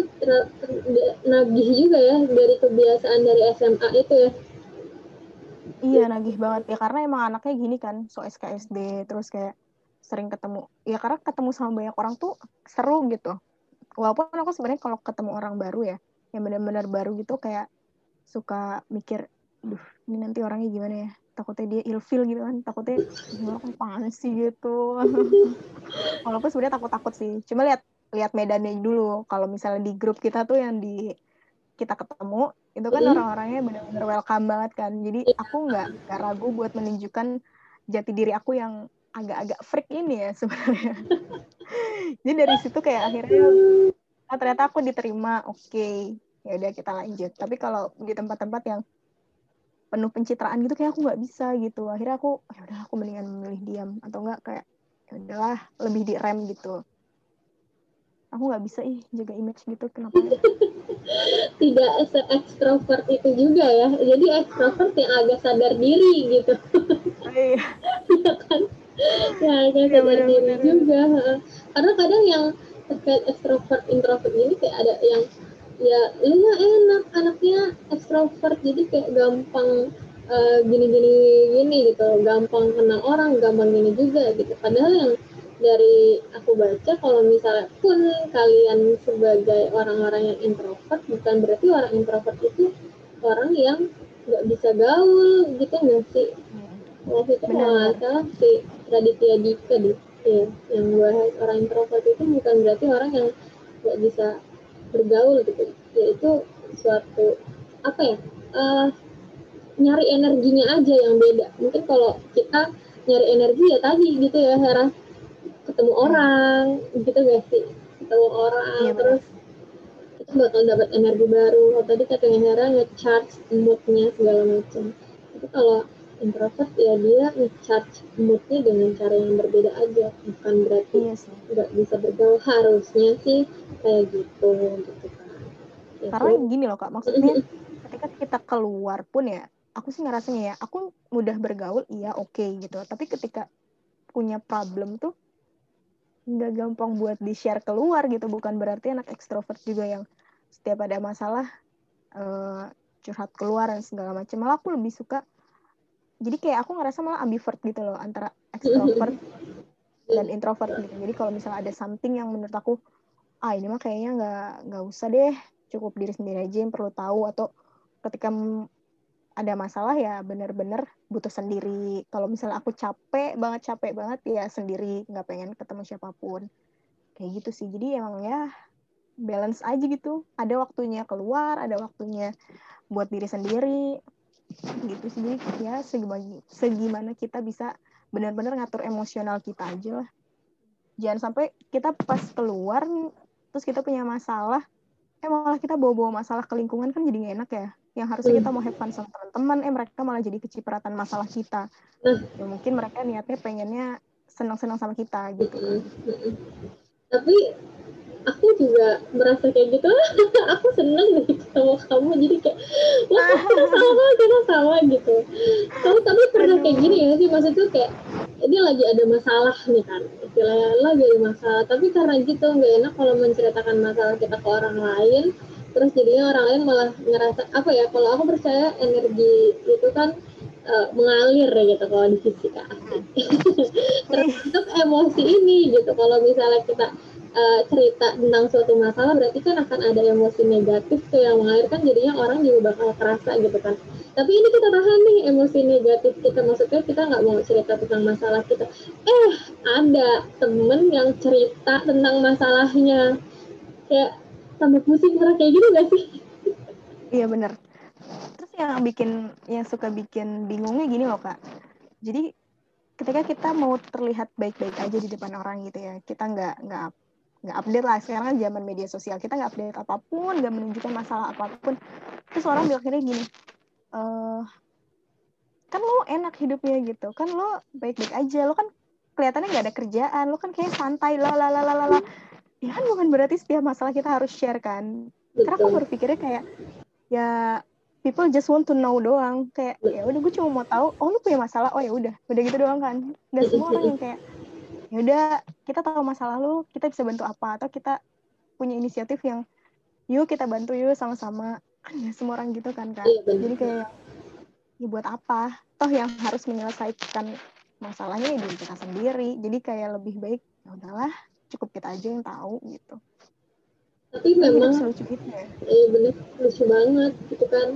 nagih juga ya dari kebiasaan dari SMA itu ya? Iya nagih banget ya. Karena emang anaknya gini kan so SKSD terus kayak sering ketemu. Ya karena ketemu sama banyak orang tuh seru gitu. Walaupun aku sebenarnya kalau ketemu orang baru ya yang benar-benar baru gitu kayak suka mikir duh ini nanti orangnya gimana ya? Takutnya dia ilfil gitu kan takutnya gimana apaan sih? gitu. Walaupun sebenarnya takut-takut sih. Cuma lihat lihat medannya dulu. Kalau misalnya di grup kita tuh yang di kita ketemu itu kan orang-orangnya benar-benar welcome banget kan. Jadi aku nggak nggak ragu buat menunjukkan jati diri aku yang agak-agak freak ini ya sebenarnya. Jadi dari situ kayak akhirnya oh, ternyata aku diterima oke. Okay. ya udah kita lanjut. Tapi kalau di tempat-tempat yang penuh pencitraan gitu kayak aku nggak bisa gitu. Akhirnya aku ya udah aku mendingan memilih diam. Atau enggak kayak ya udahlah lebih di rem gitu aku nggak bisa ih jaga image gitu kenapa? Tidak se ekstrovert itu juga ya. Jadi ekstrovert yang agak sadar diri gitu. Oh, iya. iya kan? Ya agak ya, sadar bener, diri bener. juga karena kadang yang terkait ekstrovert introvert ini kayak ada yang ya lu ya enak anaknya ekstrovert jadi kayak gampang uh, gini gini gini gitu. Gampang kenal orang gampang gini juga gitu. Padahal yang dari aku baca kalau misalnya pun kalian sebagai orang-orang yang introvert bukan berarti orang introvert itu orang yang nggak bisa gaul gitu nggak sih? Waktu itu nggak salah si Raditya Dika deh ya, yang bahas orang introvert itu bukan berarti orang yang nggak bisa bergaul gitu. Yaitu suatu apa ya uh, nyari energinya aja yang beda. Mungkin kalau kita nyari energi ya tadi gitu ya Hera ketemu orang. Gitu gak sih? Ketemu orang. Iya, terus kita bakal dapat energi baru. Kalau tadi katanya Hera ngecharge moodnya segala macam. Tapi kalau introvert ya dia ngecharge moodnya dengan cara yang berbeda aja. Bukan berarti iya nggak bisa bergaul. Harusnya sih kayak gitu gitu kan. Ya, karena gini loh kak. Maksudnya ketika kita keluar pun ya aku sih ngerasanya ya aku mudah bergaul iya oke okay, gitu. Tapi ketika punya problem tuh nggak gampang buat di share keluar gitu. Bukan berarti anak ekstrovert juga yang setiap ada masalah uh, curhat keluar dan segala macam. Malah aku lebih suka jadi kayak aku ngerasa malah ambivert gitu loh antara extrovert dan introvert gitu. Jadi kalau misalnya ada something yang menurut aku ah ini mah kayaknya nggak nggak usah deh. Cukup diri sendiri aja yang perlu tahu. Atau ketika ada masalah ya bener-bener butuh sendiri. Kalau misalnya aku capek banget capek banget ya sendiri nggak pengen ketemu siapa pun. Kayak gitu sih. Jadi emang ya balance aja gitu. Ada waktunya keluar ada waktunya buat diri sendiri. Gitu sih. Jadi ya segimana, segimana kita bisa benar-benar ngatur emosional kita aja lah. Jangan sampai kita pas keluar terus kita punya masalah eh malah kita bawa-bawa masalah ke lingkungan kan jadi gak enak ya yang harusnya kita mau have fun sama teman-teman eh mereka malah jadi kecipratan masalah kita. Ya mungkin mereka niatnya pengennya senang-senang sama kita gitu. Tapi aku juga merasa kayak gitu. Aku seneng nih sama kamu. Jadi kayak wah kita sama kita sama gitu. Kamu tapi pernah kayak gini ya sih? Maksudnya kayak ini lagi ada masalah nih kan. Istilahnya lagi ada masalah. Tapi karena gitu nggak enak kalau menceritakan masalah kita ke orang lain terus jadinya orang lain malah ngerasa apa ya kalau aku percaya energi itu kan uh, mengalir ya gitu kalau di fisika termasuk emosi ini gitu. Kalau misalnya kita uh, cerita tentang suatu masalah berarti kan akan ada emosi negatif tuh yang mengalirkan jadinya orang juga bakal kerasa gitu kan. Tapi ini kita tahan nih emosi negatif kita. Maksudnya kita nggak mau cerita tentang masalah kita. Eh ada temen yang cerita tentang masalahnya. Kayak tambah pusing pernah kayak gitu gak sih? Iya bener. Terus yang bikin yang suka bikin bingungnya gini loh kak. Jadi ketika kita mau terlihat baik-baik aja di depan orang gitu ya kita nggak nggak nggak update lah. Sekarang kan zaman media sosial kita nggak update apa pun nggak menunjukkan masalah apa pun. Terus orang bilang gini e, kan lo enak hidupnya gitu. Kan lo baik-baik aja. Lo kan kelihatannya nggak ada kerjaan. Lo kan kayak santai lah lah lah lah ya kan bukan berarti setiap masalah kita harus share kan. Karena aku berpikirnya kayak ya people just want to know doang. Kayak ya udah gue cuma mau tahu oh lu punya masalah? Oh ya udah udah gitu doang kan. Nggak semua orang yang kayak ya udah kita tahu masalah lu kita bisa bantu apa? Atau kita punya inisiatif yang yuk kita bantu yuk sama-sama. Kan ya semua orang gitu kan iya, jadi kayak ya buat apa? Toh yang harus menyelesaikan masalahnya ya diri kita sendiri. Jadi kayak lebih baik ya udahlah cukup kita aja yang tahu gitu. Tapi memang lucu gitu ya. Iya bener lucu banget gitu kan.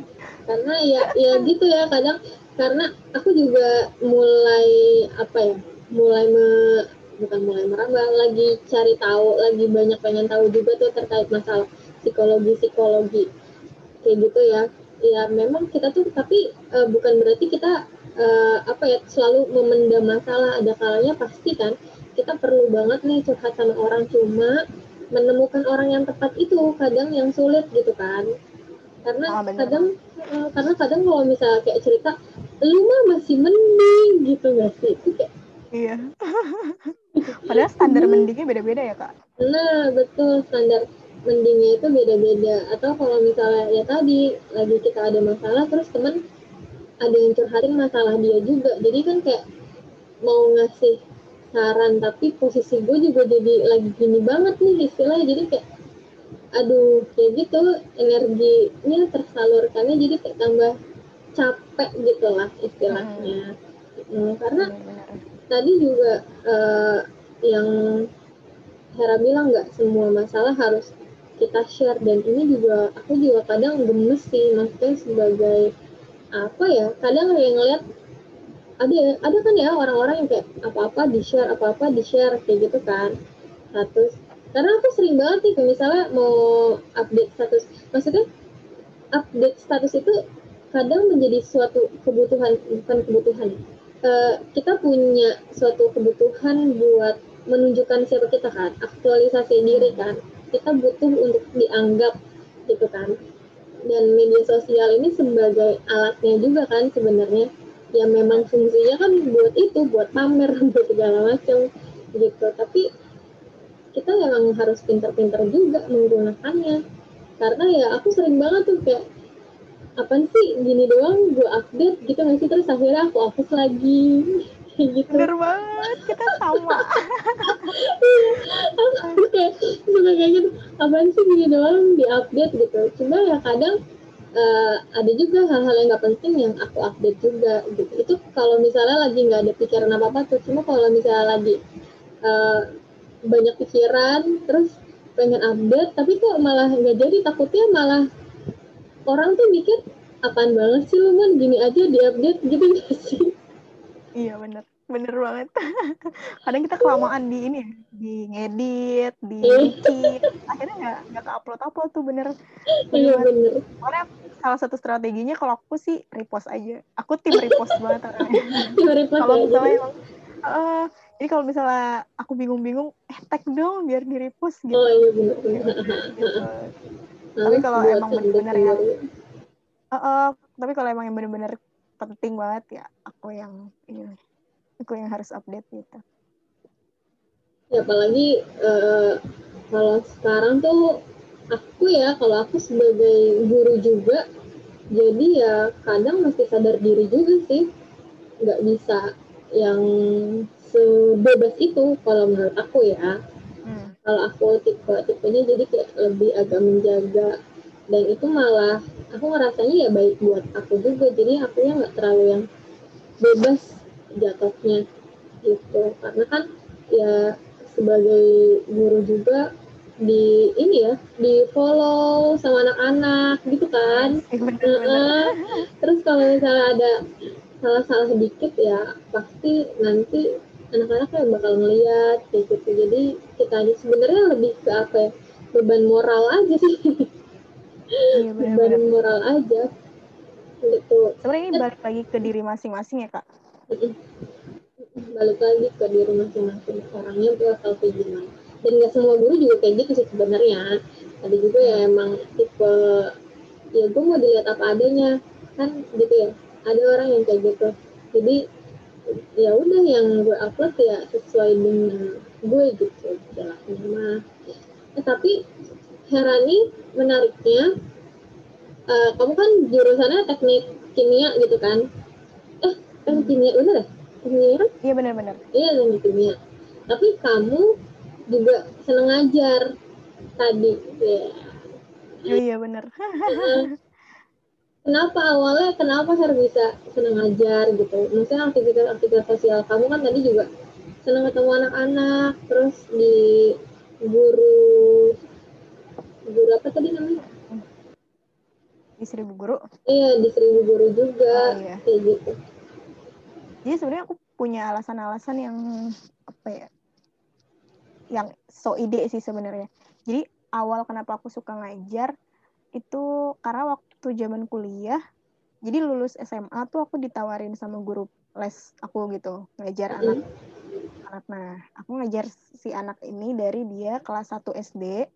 Karena ya ya gitu ya kadang karena aku juga mulai apa ya mulai me, bukan mulai merambah lagi cari tahu lagi banyak pengen tahu juga tuh terkait masalah psikologi psikologi kayak gitu ya. Ya memang kita tuh tapi uh, bukan berarti kita uh, apa ya selalu memendam masalah. Ada kalanya pasti kan kita perlu banget nih curhat sama orang cuma menemukan orang yang tepat itu kadang yang sulit gitu kan. Karena oh, kadang uh, karena kadang kalau misalnya kayak cerita lu mah masih mending gitu gak sih? Itu kayak iya. Padahal standar mendingnya beda-beda ya kak. Nah betul standar mendingnya itu beda-beda. Atau kalau misalnya ya tadi lagi kita ada masalah terus temen ada yang curhatin masalah dia juga. Jadi kan kayak mau ngasih saran tapi posisi gue juga jadi lagi gini banget nih istilahnya. Jadi kayak aduh kayak gitu energinya tersalurkannya jadi kayak tambah capek gitu lah istilahnya. Hmm. Hmm, karena tadi juga uh, yang Hera bilang nggak semua masalah harus kita share. Dan ini juga aku juga kadang gemes sih maksudnya sebagai apa ya kadang yang ngeliat ada ada kan ya orang-orang yang kayak apa-apa di share apa-apa di share kayak gitu kan. Status. Karena aku sering banget nih misalnya mau update status. Maksudnya update status itu kadang menjadi suatu kebutuhan bukan kebutuhan. Uh, kita punya suatu kebutuhan buat menunjukkan siapa kita kan aktualisasi diri kan. Kita butuh untuk dianggap gitu kan. Dan media sosial ini sebagai alatnya juga kan sebenarnya ya memang fungsinya kan buat itu buat pamer buat segala macam gitu. Tapi kita memang harus pintar-pintar juga menggunakannya. Karena ya aku sering banget tuh kayak apa sih gini doang gue update gitu nggak sih? Terus akhirnya aku hapus lagi gitu. Bener banget kita sama. Aku kayak suka kayak gitu. Apa sih gini doang di update gitu. Cuma ya kadang uh, ada juga hal-hal yang nggak penting yang aku update juga gitu. Itu kalau misalnya lagi nggak ada pikiran apa apa tuh cuma kalau misalnya lagi uh, banyak pikiran terus pengen update tapi kok malah nggak jadi takutnya malah orang tuh mikir apaan banget sih lu man? Gini aja di update gitu gak sih? Iya bener. Bener banget. Kadang kita kelamaan di ini ya, di ngedit di bikin. Akhirnya nggak nggak ke upload upload tuh bener. Bener, iya bener. Soalnya salah satu strateginya kalau aku sih repost aja. Aku tim repost banget orangnya. Tim repost kalau ya, misalnya emang uh, jadi kalau misalnya aku bingung-bingung eh tag dong biar di repost gitu, oh iya gitu. Tapi Males kalau emang yang- sendiri. Uh, uh, tapi kalau emang yang bener-bener penting banget ya aku yang ini aku yang harus update gitu. Ya apalagi eh, kalau sekarang tuh aku ya kalau aku sebagai guru juga jadi ya kadang mesti sadar diri juga sih. Nggak bisa yang sebebas itu kalau menurut aku ya. Hmm. kalau aku tipe tipenya jadi kayak lebih agak menjaga. Dan itu malah aku ngerasanya ya baik buat aku juga. Jadi aku ya nggak terlalu yang bebas jatuhnya gitu. Karena kan ya sebagai guru juga di ini ya di follow sama anak-anak gitu kan? Eh, terus kalau misalnya ada salah-salah sedikit ya pasti nanti anak-anak yang bakal ngeliat kayak gitu. Jadi kita aja sebenarnya lebih ke apa ya beban moral aja sih. Iya bener-bener beban moral aja. Gitu. Sebenarnya ini balik lagi ke diri masing-masing ya kak? Balik lagi ke diri masing-masing. Orangnya bakal kayak gimana dan nggak semua guru juga kayak gitu sih sebenarnya. Ada juga ya emang tipe ya gue mau dilihat apa adanya. Kan gitu ya ada orang yang kayak gitu. Jadi ya udah yang gue upload ya sesuai dengan gue gitu. Jalannya mah eh, tapi Herani menariknya eh, kamu kan jurusannya teknik kimia gitu kan? Eh teknik kimia bener ya kimia? Iya bener-bener iya teknik kimia. Tapi kamu juga seneng ngajar tadi ya. Oh, iya bener. Kenapa? Awalnya kenapa harus bisa seneng ngajar gitu? Maksudnya aktivitas-aktivitas sosial kamu kan tadi juga seneng ketemu anak-anak terus di guru guru apa tadi namanya? Di seribu guru? Iya di seribu guru juga Oh, iya. kayak gitu. Jadi sebenarnya aku punya alasan-alasan yang apa ya yang so ide sih sebenarnya. Jadi awal kenapa aku suka ngajar itu karena waktu zaman kuliah jadi lulus SMA tuh aku ditawarin sama guru les aku gitu ngajar anak. Anak. Nah aku ngajar si anak ini dari dia kelas 1 SD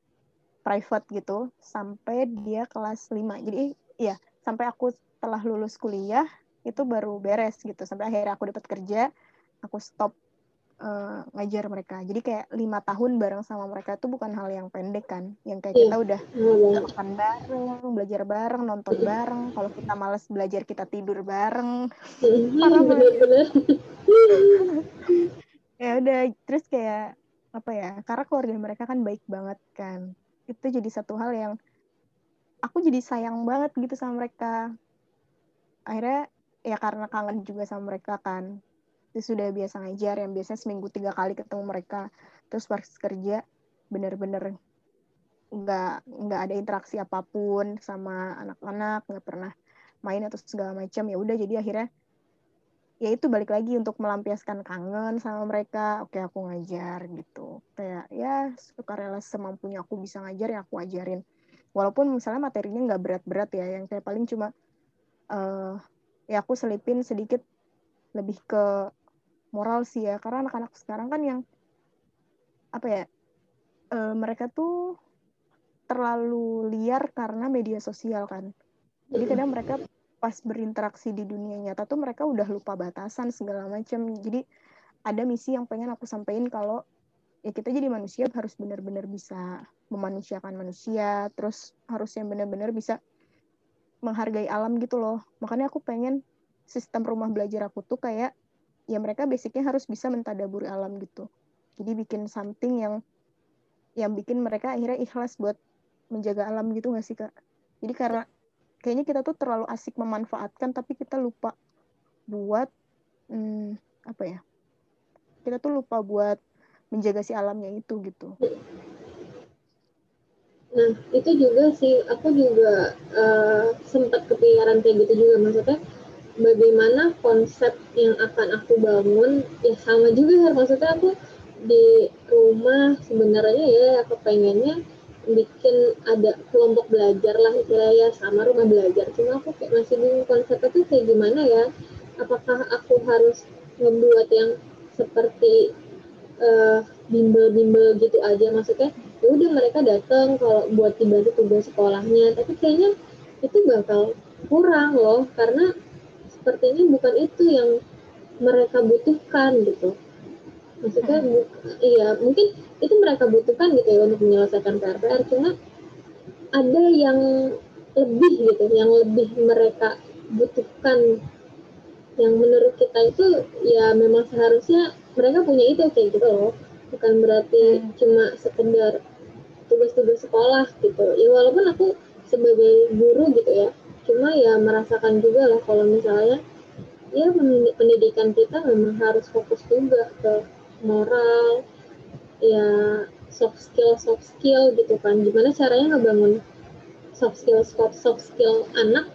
private gitu sampai dia kelas 5 jadi ya sampai aku telah lulus kuliah itu baru beres gitu. Sampai akhirnya aku dapat kerja aku stop eh, ngajar mereka. Jadi kayak lima tahun bareng sama mereka itu bukan hal yang pendek kan. Yang kayak Iya. kita udah Oh, banget. makan bareng belajar bareng nonton bareng. Kalau kita males belajar kita tidur bareng. Parah banget. ya udah terus kayak apa ya karena keluarga mereka kan baik banget kan. Itu jadi satu hal yang aku jadi sayang banget gitu sama mereka. Akhirnya ya karena kangen juga sama mereka kan sudah biasa ngajar yang biasanya seminggu tiga kali ketemu mereka terus pas kerja bener-bener nggak nggak ada interaksi apa pun sama anak-anak nggak pernah main atau segala macam. Ya udah jadi akhirnya ya itu balik lagi untuk melampiaskan kangen sama mereka. Oke aku ngajar gitu. Kayak ya sukarela semampunya aku bisa ngajar ya aku ajarin. Walaupun misalnya materinya nggak berat-berat ya yang kayak paling cuma eh ya aku selipin sedikit lebih ke moral sih ya. Karena anak-anak sekarang kan yang apa ya eh, mereka tuh terlalu liar karena media sosial kan. Jadi kadang mereka pas berinteraksi di dunia nyata tuh mereka udah lupa batasan segala macam jadi ada misi yang pengen aku sampaikan kalau ya kita jadi manusia harus benar-benar bisa memanusiakan manusia terus harus yang benar-benar bisa menghargai alam gitu loh. Makanya aku pengen sistem rumah belajar aku tuh kayak ya mereka basicnya harus bisa mentadaburi alam gitu. Jadi bikin something yang yang bikin mereka akhirnya ikhlas buat menjaga alam gitu gak sih kak? Jadi karena kayaknya kita tuh terlalu asik memanfaatkan tapi kita lupa buat hmm, apa ya? Kita tuh lupa buat menjaga si alamnya itu gitu. Nah, itu juga sih, aku juga eh, sempat kepikiran kayak gitu juga. Maksudnya, bagaimana konsep yang akan aku bangun ya sama juga maksudnya aku di rumah sebenarnya ya aku pengennya bikin ada kelompok belajar lah istilahnya sama rumah belajar. Cuma aku kayak masih bingung konsepnya tuh kayak gimana ya apakah aku harus membuat yang seperti uh, bimbel-bimbel gitu aja. Maksudnya ya udah mereka datang kalau buat dibantu tugas sekolahnya. Tapi kayaknya itu bakal kurang loh karena sepertinya bukan itu yang mereka butuhkan gitu maksudnya hmm. iya mungkin itu mereka butuhkan gitu ya untuk menyelesaikan PR-PR cuma ada yang lebih gitu yang lebih mereka butuhkan yang menurut kita itu ya memang seharusnya mereka punya itu kayak gitu loh bukan berarti hmm. cuma sekedar tugas-tugas sekolah gitu ya walaupun aku sebagai guru gitu ya cuma ya merasakan juga lah kalau misalnya ya pendidikan kita memang harus fokus juga ke moral ya soft skill soft skill gitu kan. Gimana caranya ngebangun soft skill soft, soft skill anak?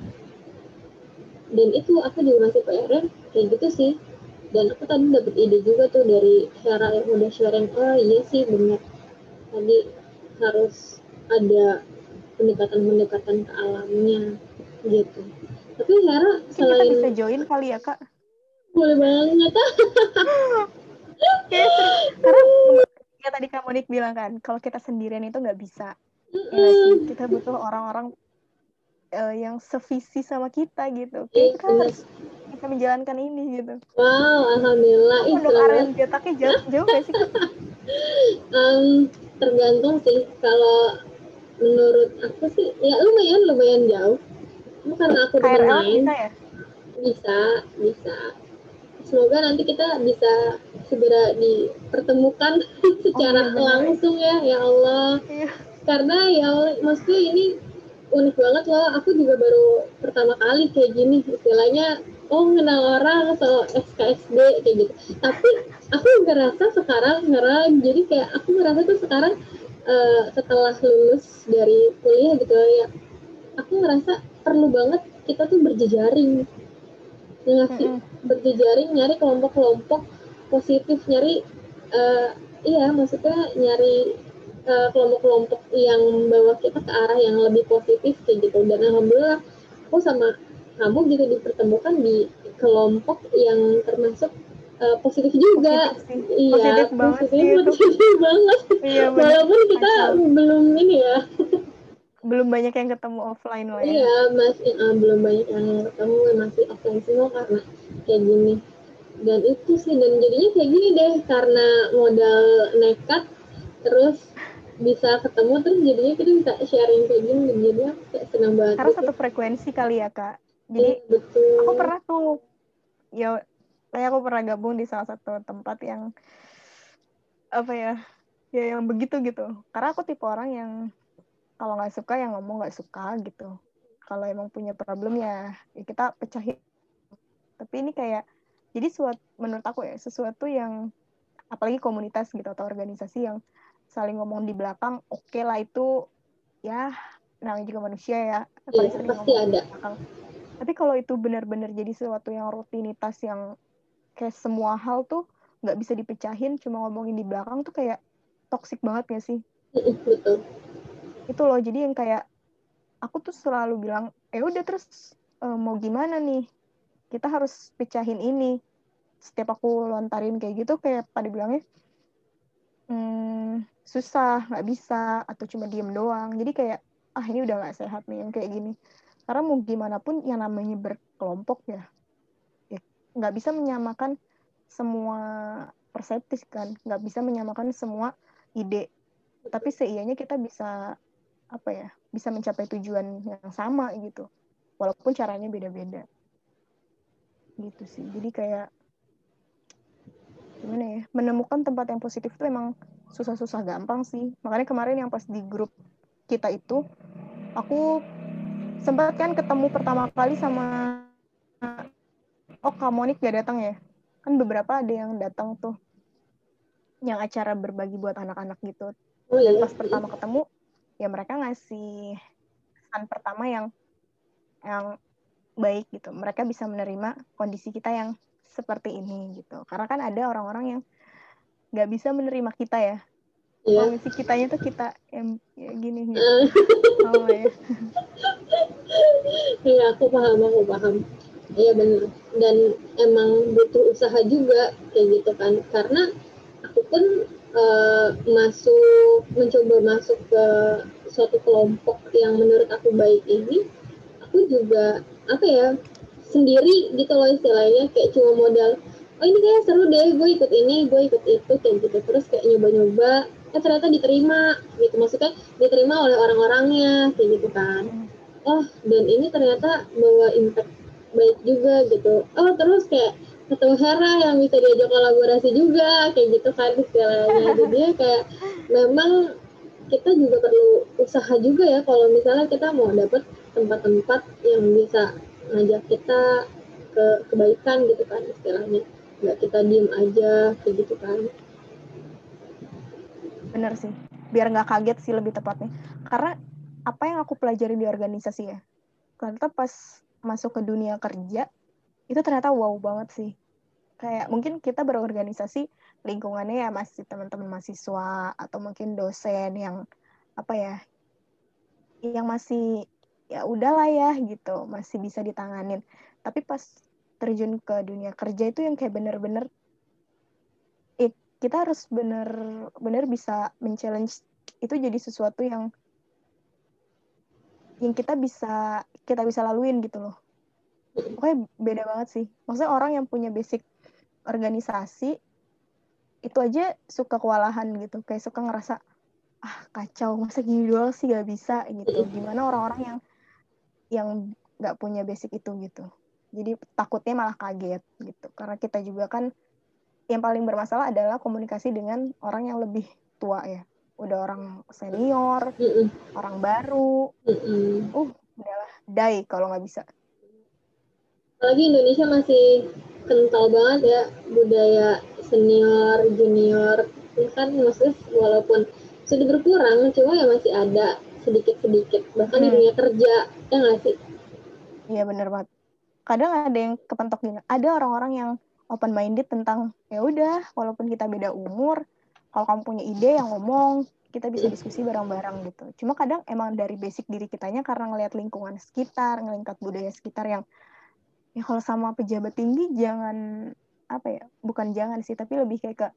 Dan itu aku juga masih PR kayak gitu sih. Dan aku tadi dapat ide juga tuh dari Hera yang udah sharing oh iya sih benar tadi harus ada pendekatan-pendekatan ke alamnya gitu. Tapi Hera selain kita bisa join kali ya kak. Boleh banget. Ya, karena ya tadi kamu Monik bilang kan kalau kita sendirian itu nggak bisa. Ya, kita butuh orang-orang uh, yang sevisi sama kita gitu. Kayak kita harus bisa menjalankan ini gitu. Wow alhamdulillah. Untuk area jetaknya jauh jauh gak sih um, tergantung sih. Kalau menurut aku sih ya lumayan lumayan jauh karena aku udah main bisa ya? bisa bisa. Semoga nanti kita bisa segera dipertemukan secara oh, langsung ya ya Allah. Iya. karena ya Allah maksudnya ini unik banget loh. Aku juga baru pertama kali kayak gini. Istilahnya oh kenal orang atau SKSD kayak gitu. Tapi aku ngerasa sekarang ngerasa jadi kayak aku ngerasa tuh sekarang uh, setelah lulus dari kuliah gitu ya aku ngerasa perlu banget kita tuh berjejaring ngasih mm -hmm. berjejaring nyari kelompok-kelompok positif nyari uh, iya maksudnya nyari eh, kelompok-kelompok yang bawa kita ke arah yang lebih positif kayak gitu dan alhamdulillah aku sama kamu gitu dipertemukan di kelompok yang termasuk uh, positif juga. Positif Iya, positif banget positif, positif banget. Iya, Walaupun kita Asal. belum ini ya. Belum banyak yang ketemu offline loh ya. Iya, masih uh, belum banyak yang ketemu masih offline semua karena kayak gini. Dan itu sih dan jadinya kayak gini deh karena modal nekat terus bisa ketemu terus jadinya kita bisa sharing kayak gini dan jadinya kayak senang banget. Karena gitu. satu frekuensi kali ya kak. Jadi ya, betul. aku pernah tuh ya kayak aku pernah gabung di salah satu tempat yang apa ya ya yang begitu gitu karena aku tipe orang yang kalau nggak suka yang ngomong nggak suka gitu. Kalau emang punya problem ya, ya kita pecahin. Tapi ini kayak jadi suatu menurut aku ya sesuatu yang apalagi komunitas gitu atau organisasi yang saling ngomong di belakang oke okay lah itu ya namanya juga manusia ya iya, pasti ada. tapi kalau itu benar-benar jadi sesuatu yang rutinitas yang kayak semua hal tuh nggak bisa dipecahin cuma ngomongin di belakang tuh kayak toxic banget gak sih? Betul itu loh. Jadi yang kayak aku tuh selalu bilang eh udah terus uh, mau gimana nih? Kita harus pecahin ini. Setiap aku lontarin kayak gitu kayak pada bilangnya hmm, susah nggak bisa atau cuma diem doang. Jadi kayak ah ini udah nggak sehat nih yang kayak gini. Karena mau gimana pun yang namanya berkelompok ya ya nggak bisa menyamakan semua persepsi kan. Nggak bisa menyamakan semua ide. Tapi seianya kita bisa apa ya bisa mencapai tujuan yang sama gitu. Walaupun caranya beda-beda. Gitu sih. Jadi kayak gimana ya menemukan tempat yang positif itu emang susah-susah gampang sih. Makanya kemarin yang pas di grup kita itu aku sempat kan ketemu pertama kali sama oh Kak Monik gak datang ya? Kan beberapa ada yang datang tuh. Yang acara berbagi buat anak-anak gitu. Oh, dan iya. pas pertama ketemu ya mereka ngasih pesan pertama yang yang baik gitu. Mereka bisa menerima kondisi kita yang seperti ini gitu. Karena kan ada orang-orang yang nggak bisa menerima kita ya. Yeah. kondisi kitanya tuh kita yang ya gini gitu. Oh, ya? Iya aku paham aku paham. Iya benar. Dan emang butuh usaha juga kayak gitu kan. Karena aku pun uh, masuk mencoba masuk ke suatu kelompok yang menurut aku baik ini aku juga apa ya sendiri gitu loh istilahnya kayak cuma modal oh ini kayak seru deh gue ikut ini gue ikut itu kayak gitu. Terus kayak nyoba-nyoba eh ternyata diterima gitu. Maksudnya diterima oleh orang-orangnya kayak gitu kan. Oh dan ini ternyata bawa impact baik juga gitu. Oh terus kayak ketemu Hera yang bisa diajak kolaborasi juga kayak gitu kan istilahnya jadi kayak memang kita juga perlu usaha juga ya kalau misalnya kita mau dapet tempat-tempat yang bisa ngajak kita ke kebaikan gitu kan istilahnya. Nggak kita diem aja kayak gitu kan. Bener sih. Biar nggak kaget sih lebih tepatnya. Karena apa yang aku pelajari di organisasi ya? Ternyata pas masuk ke dunia kerja itu ternyata wow banget sih. Kayak mungkin kita berorganisasi lingkungannya ya masih teman-teman mahasiswa atau mungkin dosen yang apa ya yang masih ya udahlah ya gitu masih bisa ditanganin. Tapi pas terjun ke dunia kerja itu yang kayak bener-bener eh, kita harus bener-bener bisa men-challenge itu jadi sesuatu yang yang kita bisa kita bisa laluin gitu loh pokoknya beda banget sih. Maksudnya orang yang punya basic organisasi itu aja suka kewalahan gitu. Kayak suka ngerasa ah kacau masa gini doang sih gak bisa gitu. Gimana orang-orang yang yang nggak punya basic itu gitu. Jadi takutnya malah kaget gitu. Karena kita juga kan yang paling bermasalah adalah komunikasi dengan orang yang lebih tua ya. Udah orang senior mm -mm. orang baru. Mm -mm. uh udahlah die kalau nggak bisa apalagi Indonesia masih kental banget ya budaya senior junior. Kan maksudnya walaupun sudah berkurang cuma ya masih ada sedikit sedikit bahkan hmm. di dunia kerja ya nggak sih? Iya bener banget. Kadang ada yang kepentok gini ada orang-orang yang open minded tentang ya udah walaupun kita beda umur kalau kamu punya ide yang ngomong kita bisa diskusi bareng-bareng gitu. Cuma kadang emang dari basic diri kitanya karena ngelihat lingkungan sekitar ngelihat budaya sekitar yang ya kalau sama pejabat tinggi jangan apa ya bukan jangan sih tapi lebih kayak ke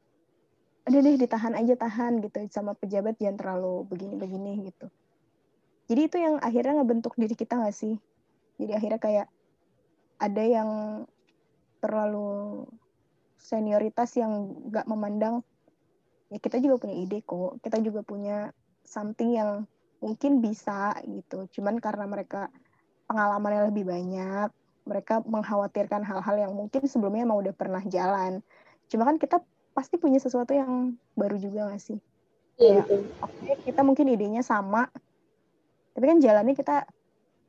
ada deh ditahan aja tahan gitu sama pejabat jangan terlalu begini-begini gitu. Jadi itu yang akhirnya ngebentuk diri kita gak sih? Jadi akhirnya kayak ada yang terlalu senioritas yang gak memandang ya kita juga punya ide kok kita juga punya something yang mungkin bisa gitu. Cuman karena mereka pengalamannya lebih banyak mereka mengkhawatirkan hal-hal yang mungkin sebelumnya emang udah pernah jalan. Cuma kan kita pasti punya sesuatu yang baru juga gak sih? Iya, ya, oke okay, kita mungkin idenya sama. Tapi kan jalannya kita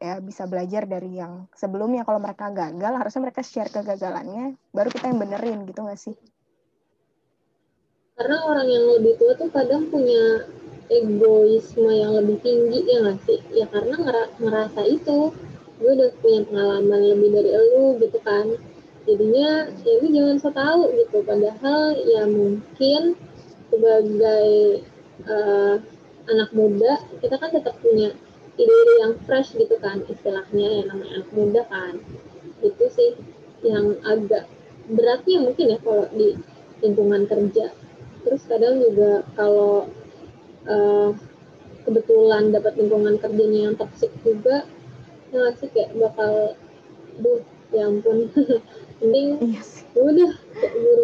ya bisa belajar dari yang sebelumnya. Kalau mereka gagal harusnya mereka share kegagalannya baru kita yang benerin gitu nggak sih? Karena orang yang lebih tua tuh kadang punya egoisme yang lebih tinggi ya nggak sih? Ya karena ngerasa itu gue udah punya pengalaman lebih dari elu gitu kan. Jadinya ya gue jangan so tau gitu. Padahal ya mungkin sebagai uh, anak muda kita kan tetap punya ide-ide yang fresh gitu kan. Istilahnya yang namanya anak muda kan. Itu sih yang agak beratnya mungkin ya kalau di lingkungan kerja. Terus kadang juga kalau uh, kebetulan dapat lingkungan kerjanya yang toxic juga ya sih? Kayak bakal duh ya ampun. Mending yes. Iya udah kayak buru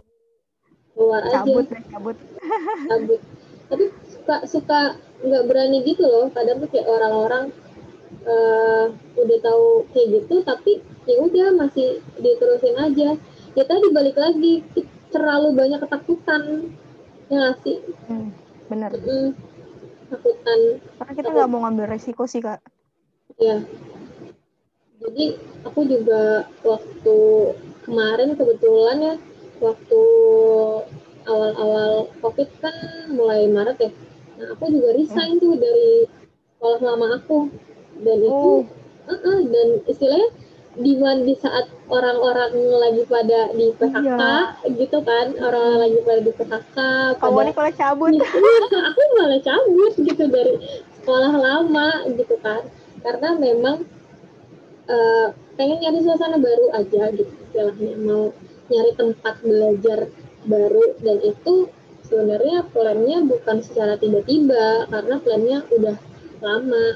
keluar cabut aja cabut. Cabut. Tapi suka suka nggak berani gitu loh. Kadang tuh kayak orang-orang uh, udah tahu kayak gitu tapi ya udah masih diterusin aja. Ya tadi balik lagi terlalu banyak ketakutan. Ya gak sih? Hmm, benar mm, takutan karena kita nggak mau ngambil resiko sih kak. Ya jadi aku juga waktu kemarin kebetulan ya waktu awal-awal covid kan mulai maret ya. Nah, aku juga resign tuh dari sekolah lama aku. Dan itu uh -uh, dan istilahnya di di saat orang-orang lagi pada di PHK iya. gitu kan orang lagi pada di PHK kamu pada, malah cabut. Iya, aku malah cabut gitu dari sekolah lama gitu kan. Karena memang uh, pengen nyari suasana baru aja gitu. Istilahnya mau nyari tempat belajar baru. Dan itu sebenarnya plannya bukan secara tiba-tiba karena plannya udah lama.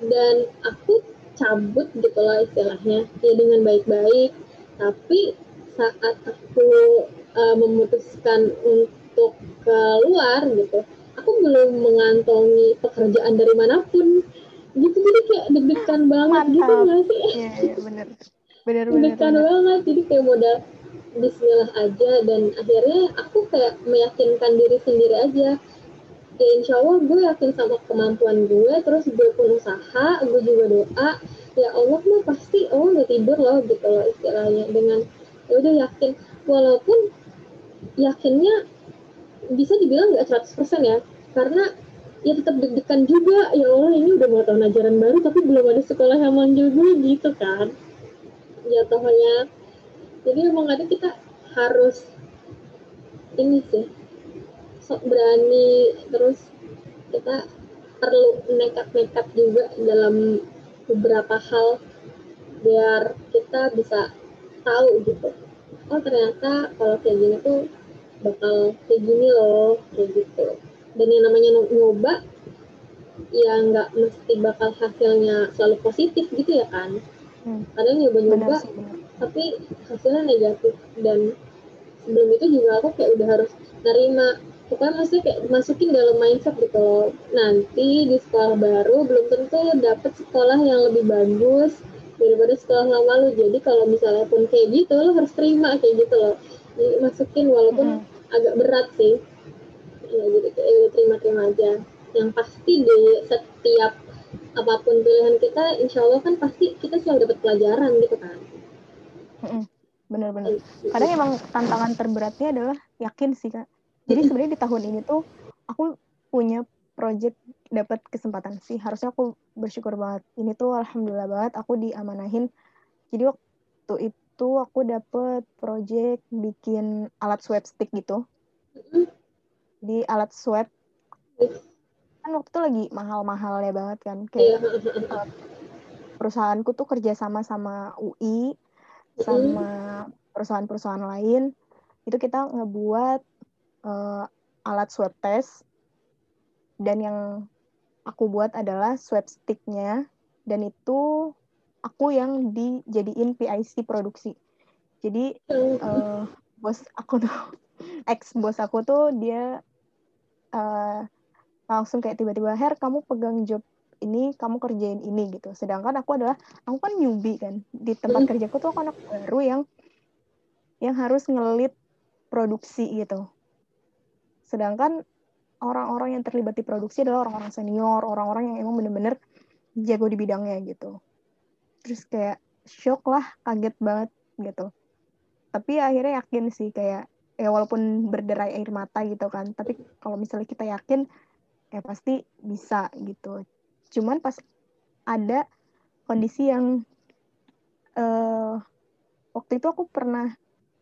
Dan aku cabut gitu lah istilahnya. Ya dengan baik-baik. Tapi saat aku uh, memutuskan untuk keluar gitu aku belum mengantongi pekerjaan dari mana pun gitu jadi kayak deg-degan banget. Mantap. gitu nggak sih? Iya iya bener. Bener deg-degan banget. Jadi kayak modal Bismillah aja. Dan akhirnya aku kayak meyakinkan diri sendiri aja. Ya insya Allah gue yakin sama kemampuan gue. Terus gue pun usaha gue juga doa. Ya Allah mah pasti Allah nggak tidur loh gitu loh istilahnya. Dengan ya udah yakin. Walaupun yakinnya bisa dibilang nggak 100% ya. Karena ya tetap deg-degan juga. Ya Allah ini udah mau tahun ajaran baru tapi belum ada sekolah yang manggil gue gitu kan. Ya tohnya. Jadi emang ada kita harus ini sih sok berani terus kita perlu nekat-nekat juga dalam beberapa hal biar kita bisa tahu gitu. Oh ternyata kalau kayak gini tuh bakal kayak gini loh kayak gitu dan yang namanya nyoba ya nggak mesti bakal hasilnya selalu positif gitu ya kan. Hmm. kadang nyoba-nyoba tapi hasilnya negatif. Dan sebelum itu juga aku kayak udah harus nerima. Pokoknya maksudnya kayak masukin dalam mindset gitu. Loh nanti di sekolah baru belum tentu dapet sekolah yang lebih bagus daripada sekolah lama lo. Jadi kalau misalnya pun kayak gitu lo harus terima kayak gitu loh. Jadi masukin walaupun hmm. agak berat sih ya jadi kayak ya terima-terima aja yang pasti di setiap apa pun pilihan kita insya Allah kan pasti kita selalu dapat pelajaran gitu kan. Bener-bener kadang emang tantangan terberatnya adalah yakin sih kak. Jadi sebenarnya di tahun ini tuh aku punya project dapat kesempatan sih. Harusnya aku bersyukur banget. Ini tuh alhamdulillah banget aku diamanahin. Jadi waktu itu aku dapet project bikin alat swab stick gitu di alat swab. Kan waktu itu lagi mahal-mahalnya banget kan kayak uh, perusahaanku tuh kerja sama sama UI sama perusahaan-perusahaan lain. Itu kita ngebuat uh, alat swab test. Dan yang aku buat adalah swab sticknya. Dan itu aku yang dijadiin PIC produksi. Jadi uh, bos aku tuh ex bos aku tuh dia uh, langsung kayak tiba-tiba Her kamu pegang job ini kamu kerjain ini gitu sedangkan aku adalah aku kan newbie kan di tempat kerjaku tuh aku anak baru yang yang harus ngelit produksi gitu Sedangkan orang-orang yang terlibat di produksi adalah orang-orang senior, orang-orang yang emang bener-bener jago di bidangnya gitu. Terus kayak shock lah, kaget banget gitu. Tapi akhirnya yakin sih kayak ya walaupun berderai air mata gitu kan, tapi kalau misalnya kita yakin ya pasti bisa gitu. Cuman pas ada kondisi yang uh, waktu itu aku pernah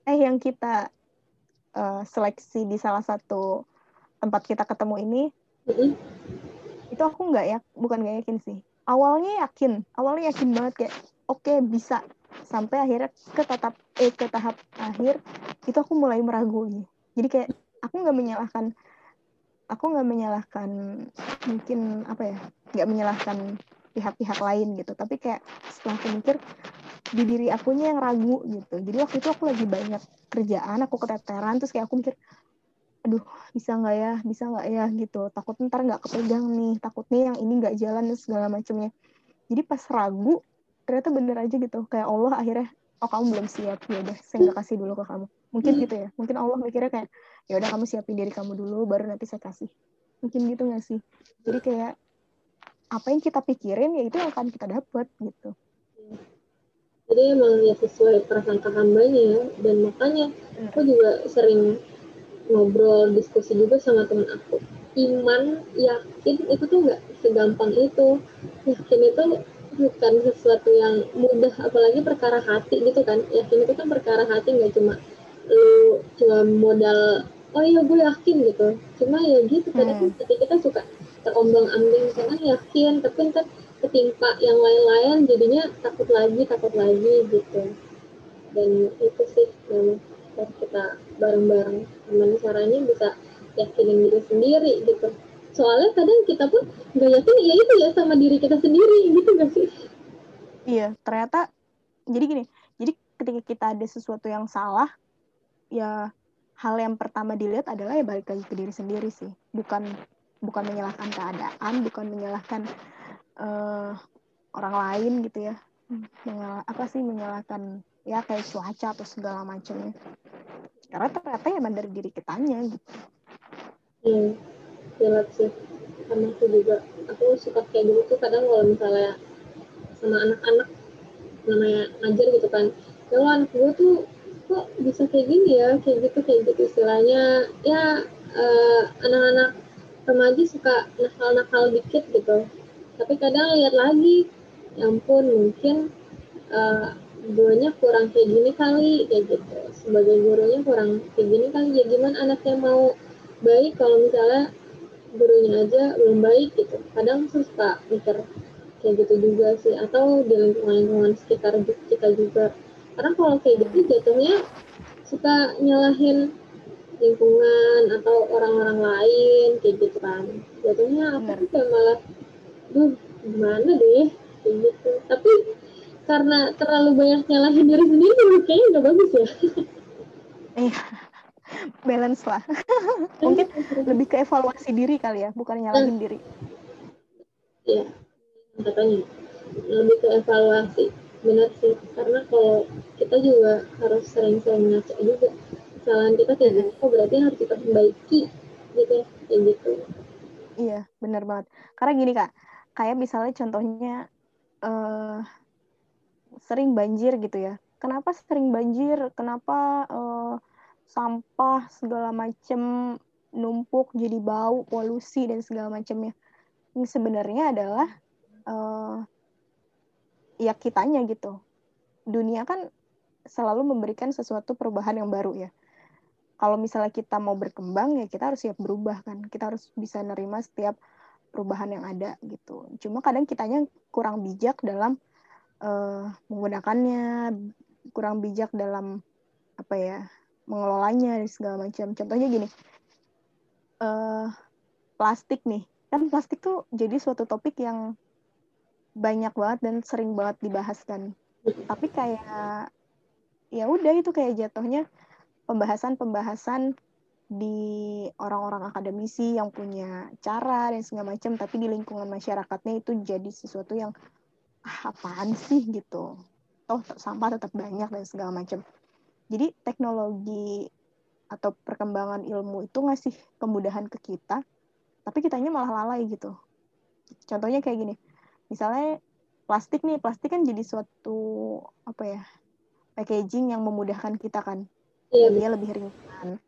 eh yang kita uh, seleksi di salah satu tempat kita ketemu ini mm-hmm. itu aku nggak ya bukan nggak yakin sih awalnya yakin awalnya yakin banget kayak oke okay, bisa sampai akhirnya ke tahap eh ke tahap akhir itu aku mulai meragukan jadi kayak aku nggak menyalahkan aku nggak menyalahkan mungkin apa ya nggak menyalahkan pihak-pihak lain gitu. Tapi kayak setelah aku mikir di diri akunya yang ragu gitu. Jadi waktu itu aku lagi banyak kerjaan aku keteteran terus kayak aku mikir aduh bisa nggak ya bisa nggak ya gitu. Takut ntar nggak kepegang nih takutnya yang ini nggak jalan dan segala macamnya. Jadi pas ragu ternyata bener aja gitu. Kayak Allah akhirnya oh kamu belum siap. Ya udah saya nggak kasih dulu ke kamu. Mungkin gitu ya. Mungkin Allah mikirnya kayak ya udah kamu siapin diri kamu dulu baru nanti saya kasih. Mungkin gitu nggak sih? Jadi kayak apa yang kita pikirin ya itu yang akan kita dapat gitu. Jadi emang ya sesuai prasangka hambanya ya. Dan makanya aku juga sering ngobrol diskusi juga sama temen aku. Iman yakin itu tuh nggak segampang itu. Yakin itu bukan sesuatu yang mudah apalagi perkara hati gitu kan. Yakin itu kan perkara hati nggak cuma lu cuma modal oh iya gue yakin gitu. Cuma ya gitu kadang hmm. kita suka terombang ambing karena yakin tapi kan ketimpa yang lain-lain jadinya takut lagi takut lagi gitu. Dan itu sih yang harus kita bareng-bareng. Gimana caranya bisa yakinin diri sendiri gitu soalnya kadang kita pun nggak yakin ya itu ya sama diri kita sendiri gitu gak sih? Iya ternyata jadi gini jadi ketika kita ada sesuatu yang salah ya hal yang pertama dilihat adalah ya balik lagi ke diri sendiri sih. Bukan bukan menyalahkan keadaan bukan menyalahkan uh, orang lain gitu ya. Menyalah, apa sih menyalahkan ya kayak cuaca atau segala macamnya. Karena ternyata ya dari diri kitanya gitu. Hmm jelas sih. Sama aku juga. Aku suka kayak gitu tuh kadang kalau misalnya sama anak-anak namanya ngajar gitu kan. Ya anak gue tuh kok bisa kayak gini ya? Kayak gitu kayak gitu istilahnya. Ya uh, anak-anak remaja suka nakal-nakal dikit gitu. Tapi kadang lihat lagi ya ampun mungkin uh, gurunya kurang kayak gini kali kayak gitu. Sebagai gurunya kurang kayak gini kali ya gimana anaknya mau baik kalau misalnya gurunya aja belum baik gitu. Kadang suka mikir kayak gitu juga sih. Atau di lingkungan-lingkungan sekitar kita juga. Karena kalau kayak gitu jatuhnya suka nyalahin lingkungan atau orang-orang lain kayak gitu kan. Jatuhnya aku tuh kayak malah duh gimana deh? Kayak gitu. Tapi karena terlalu banyak nyalahin diri sendiri kayaknya nggak bagus ya. Iya balance lah. Mungkin lebih ke evaluasi diri kali ya bukan nyalahin diri. Iya. Katanya lebih ke evaluasi. Benar sih karena kalau kita juga harus sering-sering ngaca juga. Kesalahan kita kayak gitu oh berarti harus kita perbaiki gitu. Ya kayak gitu. Iya benar banget. Karena gini kak kayak misalnya contohnya uh, sering banjir gitu ya. Kenapa sering banjir? Kenapa uh, sampah segala macem numpuk jadi bau polusi dan segala macamnya ini sebenarnya adalah uh, ya kitanya gitu. Dunia kan selalu memberikan sesuatu perubahan yang baru ya. Kalau misalnya kita mau berkembang ya kita harus siap berubah kan. Kita harus bisa nerima setiap perubahan yang ada gitu. Cuma kadang kitanya kurang bijak dalam uh, menggunakannya kurang bijak dalam apa ya mengelolanya dan segala macam. Contohnya gini, uh, plastik nih, kan plastik tuh jadi suatu topik yang banyak banget dan sering banget dibahas kan. Tapi kayak ya udah itu kayak jatuhnya pembahasan-pembahasan di orang-orang akademisi yang punya cara dan segala macam, tapi di lingkungan masyarakatnya itu jadi sesuatu yang ah, apaan sih gitu. Oh sampah tetap banyak dan segala macam jadi teknologi atau perkembangan ilmu itu ngasih kemudahan ke kita, tapi kitanya malah lalai gitu. Contohnya kayak gini, misalnya plastik nih, plastik kan jadi suatu apa ya packaging yang memudahkan kita kan, yeah. dia lebih ringan.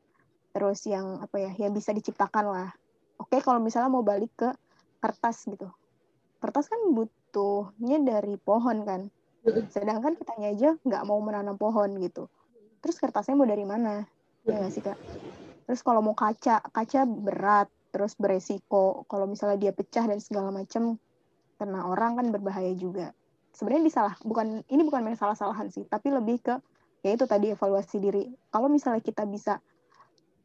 Terus yang apa ya, yang bisa diciptakan lah. Oke, kalau misalnya mau balik ke kertas gitu, kertas kan butuhnya dari pohon kan, sedangkan kitanya aja nggak mau menanam pohon gitu terus kertasnya mau dari mana? Ya nggak sih kak? Terus kalau mau kaca kaca berat terus beresiko. Kalau misalnya dia pecah dan segala macam kena orang kan berbahaya juga. Sebenarnya disalah bukan ini bukan masalah salahan sih tapi lebih ke ya itu tadi evaluasi diri. Kalau misalnya kita bisa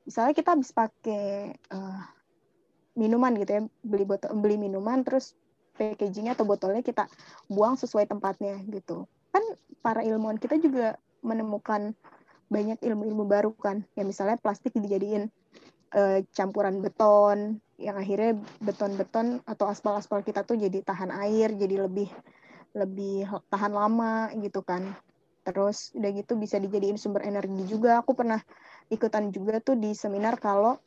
misalnya kita habis pakai uh, minuman gitu ya beli botol beli minuman terus packagingnya atau botolnya kita buang sesuai tempatnya gitu. Kan para ilmuwan kita juga menemukan banyak ilmu-ilmu baru kan. Ya misalnya plastik dijadiin uh, campuran beton yang akhirnya beton-beton atau aspal-aspal kita tuh jadi tahan air jadi lebih lebih tahan lama gitu kan. Terus udah gitu bisa dijadiin sumber energi juga. Aku pernah ikutan juga tuh di seminar kalau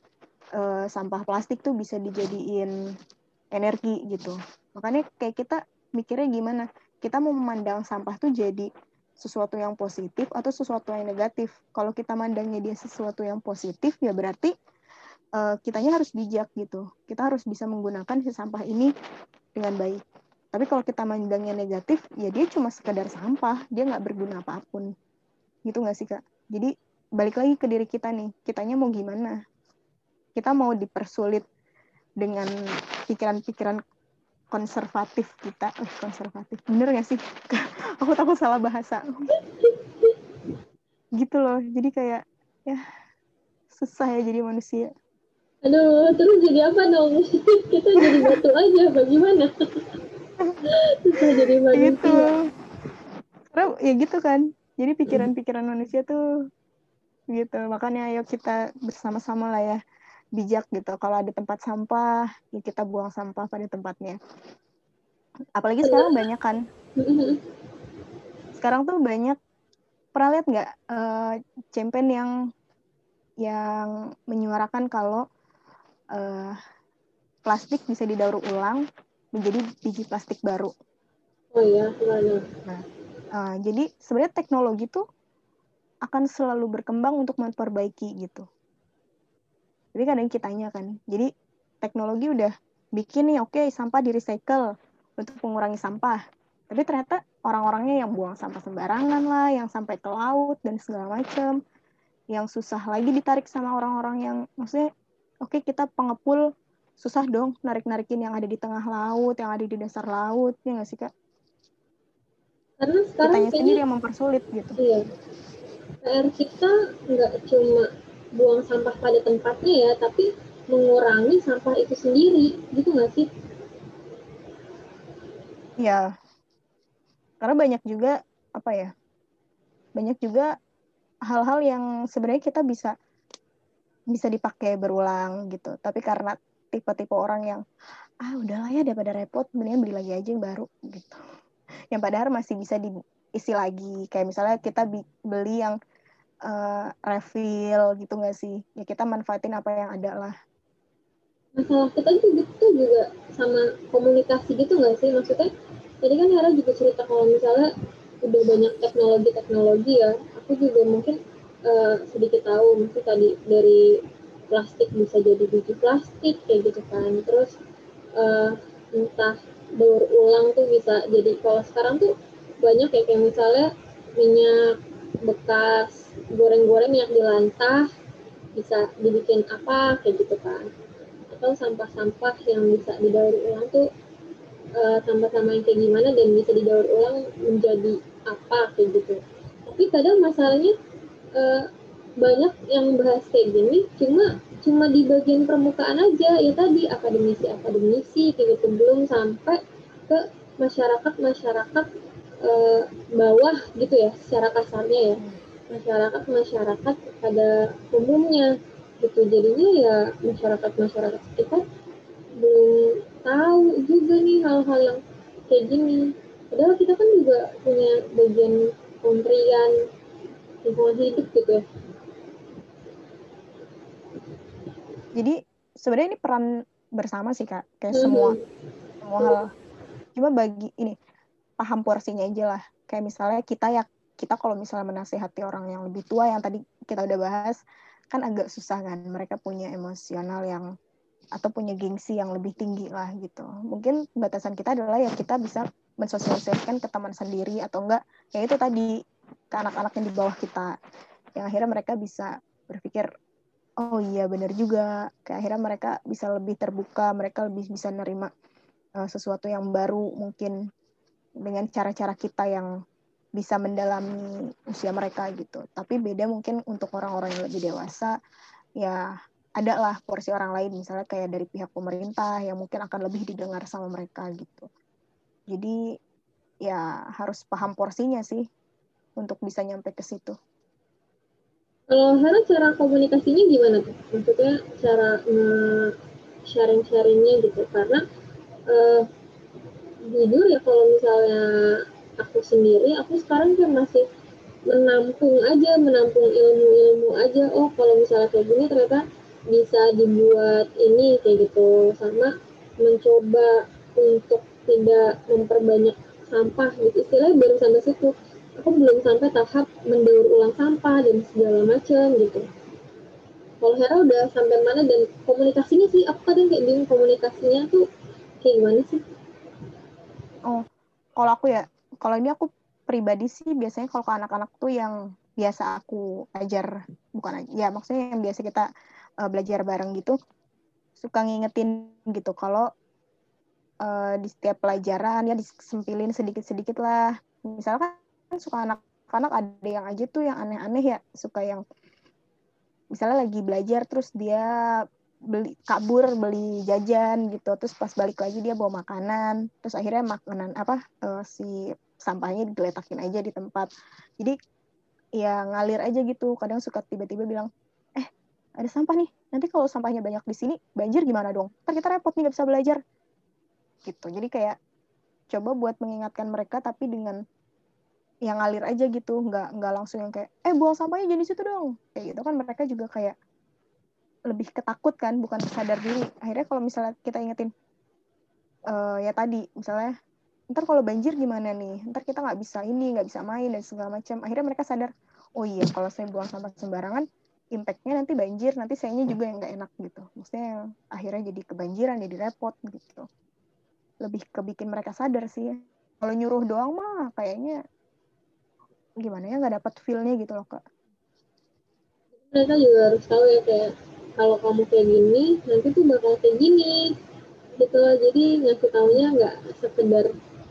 uh, sampah plastik tuh bisa dijadiin energi gitu. Makanya kayak kita mikirnya gimana? Kita mau memandang sampah tuh jadi sesuatu yang positif atau sesuatu yang negatif. Kalau kita mandangnya dia sesuatu yang positif, ya berarti uh, kitanya harus bijak gitu. Kita harus bisa menggunakan si sampah ini dengan baik. tapi kalau kita mandangnya negatif ya dia cuma sekedar sampah dia nggak berguna apa pun gitu nggak sih kak jadi balik lagi ke diri kita nih kitanya mau gimana kita mau dipersulit dengan pikiran-pikiran konservatif kita. Eh, konservatif. Bener gak sih? Aku takut salah bahasa. Gitu loh. Jadi kayak ya susah ya jadi manusia. Aduh terus jadi apa dong? Kita jadi batu aja bagaimana? Susah jadi manusia. Gitu. karena ya gitu kan. Jadi pikiran-pikiran manusia tuh gitu. Makanya ayo kita bersama-sama lah ya bijak gitu. Kalau ada tempat sampah, ya kita buang sampah pada tempatnya. Apalagi sekarang banyak kan. Sekarang tuh banyak pernah lihat nggak uh, campaign yang yang menyuarakan kalau uh, plastik bisa didaur ulang menjadi biji plastik baru. Oh iya, iya. Nah, uh, jadi sebenarnya teknologi tuh akan selalu berkembang untuk memperbaiki gitu. Jadi kadang kitanya kan. Jadi teknologi udah bikin nih oke okay, sampah di recycle untuk mengurangi sampah. Tapi ternyata orang-orangnya yang buang sampah sembarangan lah, yang sampai ke laut dan segala macam, yang susah lagi ditarik sama orang-orang yang maksudnya oke okay, kita pengepul susah dong narik-narikin yang ada di tengah laut, yang ada di dasar laut, ya nggak sih kak? Karena sekarang Kitanya sendiri yang mempersulit gitu. Iya. PR kita nggak cuma buang sampah pada tempatnya ya, tapi mengurangi sampah itu sendiri, gitu nggak sih? Ya, karena banyak juga apa ya, banyak juga hal-hal yang sebenarnya kita bisa bisa dipakai berulang gitu, tapi karena tipe-tipe orang yang ah udahlah ya daripada repot, mendingan beli lagi aja yang baru gitu. Yang padahal masih bisa diisi lagi, kayak misalnya kita beli yang uh, refill gitu nggak sih? Ya kita manfaatin apa yang ada lah. Masalah kita itu gitu juga sama komunikasi gitu nggak sih? Maksudnya tadi kan Hera juga cerita kalau misalnya udah banyak teknologi-teknologi ya, aku juga mungkin uh, sedikit tahu, mungkin tadi dari plastik bisa jadi biji plastik kayak gitu kan, terus uh, entah daur ulang tuh bisa jadi kalau sekarang tuh banyak ya kayak misalnya minyak bekas goreng-goreng yang dilantah bisa dibikin apa kayak gitu kan atau sampah-sampah yang bisa didaur ulang tuh uh, sampah-sampah yang kayak gimana dan bisa didaur ulang menjadi apa kayak gitu. Tapi kadang masalahnya uh, banyak yang bahas kayak gini cuma cuma di bagian permukaan aja. Ya tadi akademisi akademisi kayak gitu. Belum sampai ke masyarakat masyarakat uh, bawah gitu ya secara kasarnya ya masyarakat masyarakat pada umumnya gitu. Jadinya ya masyarakat masyarakat kita belum tahu juga nih hal-hal yang kayak gini. Padahal kita kan juga punya bagian kementerian lingkungan hidup gitu ya. Jadi sebenarnya ini peran bersama sih kak. Kayak mm -hmm. semua semua hal. Cuma bagi ini paham porsinya aja lah. Kayak misalnya kita ya kita kalau misalnya menasehati orang yang lebih tua yang tadi kita udah bahas kan agak susah kan mereka punya emosional yang atau punya gengsi yang lebih tinggi lah gitu. Mungkin batasan kita adalah ya kita bisa mensosialisasikan ke teman sendiri atau enggak ya itu tadi ke anak-anak yang di bawah kita. Yang akhirnya mereka bisa berpikir oh iya benar juga. Kayak akhirnya mereka bisa lebih terbuka mereka lebih bisa nerima uh, sesuatu yang baru mungkin dengan cara-cara kita yang bisa mendalami usia mereka gitu. Tapi beda mungkin untuk orang-orang yang lebih dewasa, ya ada lah porsi orang lain misalnya kayak dari pihak pemerintah yang mungkin akan lebih didengar sama mereka gitu. Jadi ya harus paham porsinya sih untuk bisa nyampe ke situ. Kalau Hera cara komunikasinya gimana tuh? Maksudnya cara sharing-sharingnya gitu karena uh, jujur ya kalau misalnya aku sendiri aku sekarang kan masih menampung aja menampung ilmu-ilmu aja. Oh kalau misalnya kayak gini ternyata bisa dibuat ini kayak gitu. Sama mencoba untuk tidak memperbanyak sampah gitu. Istilahnya baru sampai situ. Aku belum sampai tahap mendaur ulang sampah dan segala macam gitu. Kalau Hera udah sampai mana dan komunikasinya sih aku kadang kayak bingung komunikasinya tuh kayak gimana sih? Oh kalau aku ya kalau ini aku pribadi sih biasanya kalau ke anak-anak tuh yang biasa aku ajar bukan ya maksudnya yang biasa kita uh, belajar bareng gitu suka ngingetin gitu. Kalau uh, di setiap pelajaran ya disempilin sedikit-sedikit lah. Misalkan suka anak-anak ada yang aja tuh yang aneh-aneh ya suka yang misalnya lagi belajar terus dia beli kabur beli jajan gitu terus pas balik lagi dia bawa makanan terus akhirnya makanan apa uh, si sampahnya digeletakin aja di tempat. Jadi ya ngalir aja gitu. Kadang suka tiba-tiba bilang eh ada sampah nih. Nanti kalau sampahnya banyak di sini banjir gimana dong? Ntar kita repot nih nggak bisa belajar. Gitu. Jadi kayak coba buat mengingatkan mereka tapi dengan yang ngalir aja gitu. Nggak nggak langsung yang kayak eh buang sampahnya jadi situ dong. Kayak gitu kan mereka juga kayak lebih ketakut kan bukan sadar diri. Akhirnya kalau misalnya kita ingetin uh, ya tadi misalnya ntar kalau banjir gimana nih? Ntar kita nggak bisa ini nggak bisa main dan segala macam. Akhirnya mereka sadar oh iya kalau saya buang sampah sembarangan impactnya nanti banjir nanti sayanya juga yang nggak enak gitu. Maksudnya akhirnya jadi kebanjiran jadi repot gitu. Lebih ke bikin mereka sadar sih kalau nyuruh doang mah kayaknya gimana ya nggak dapat feelnya gitu loh kak. Mereka juga harus tahu ya kayak kalau kamu kayak gini nanti tuh bakal kayak gini gitu. Jadi ngasih taunya nggak sekedar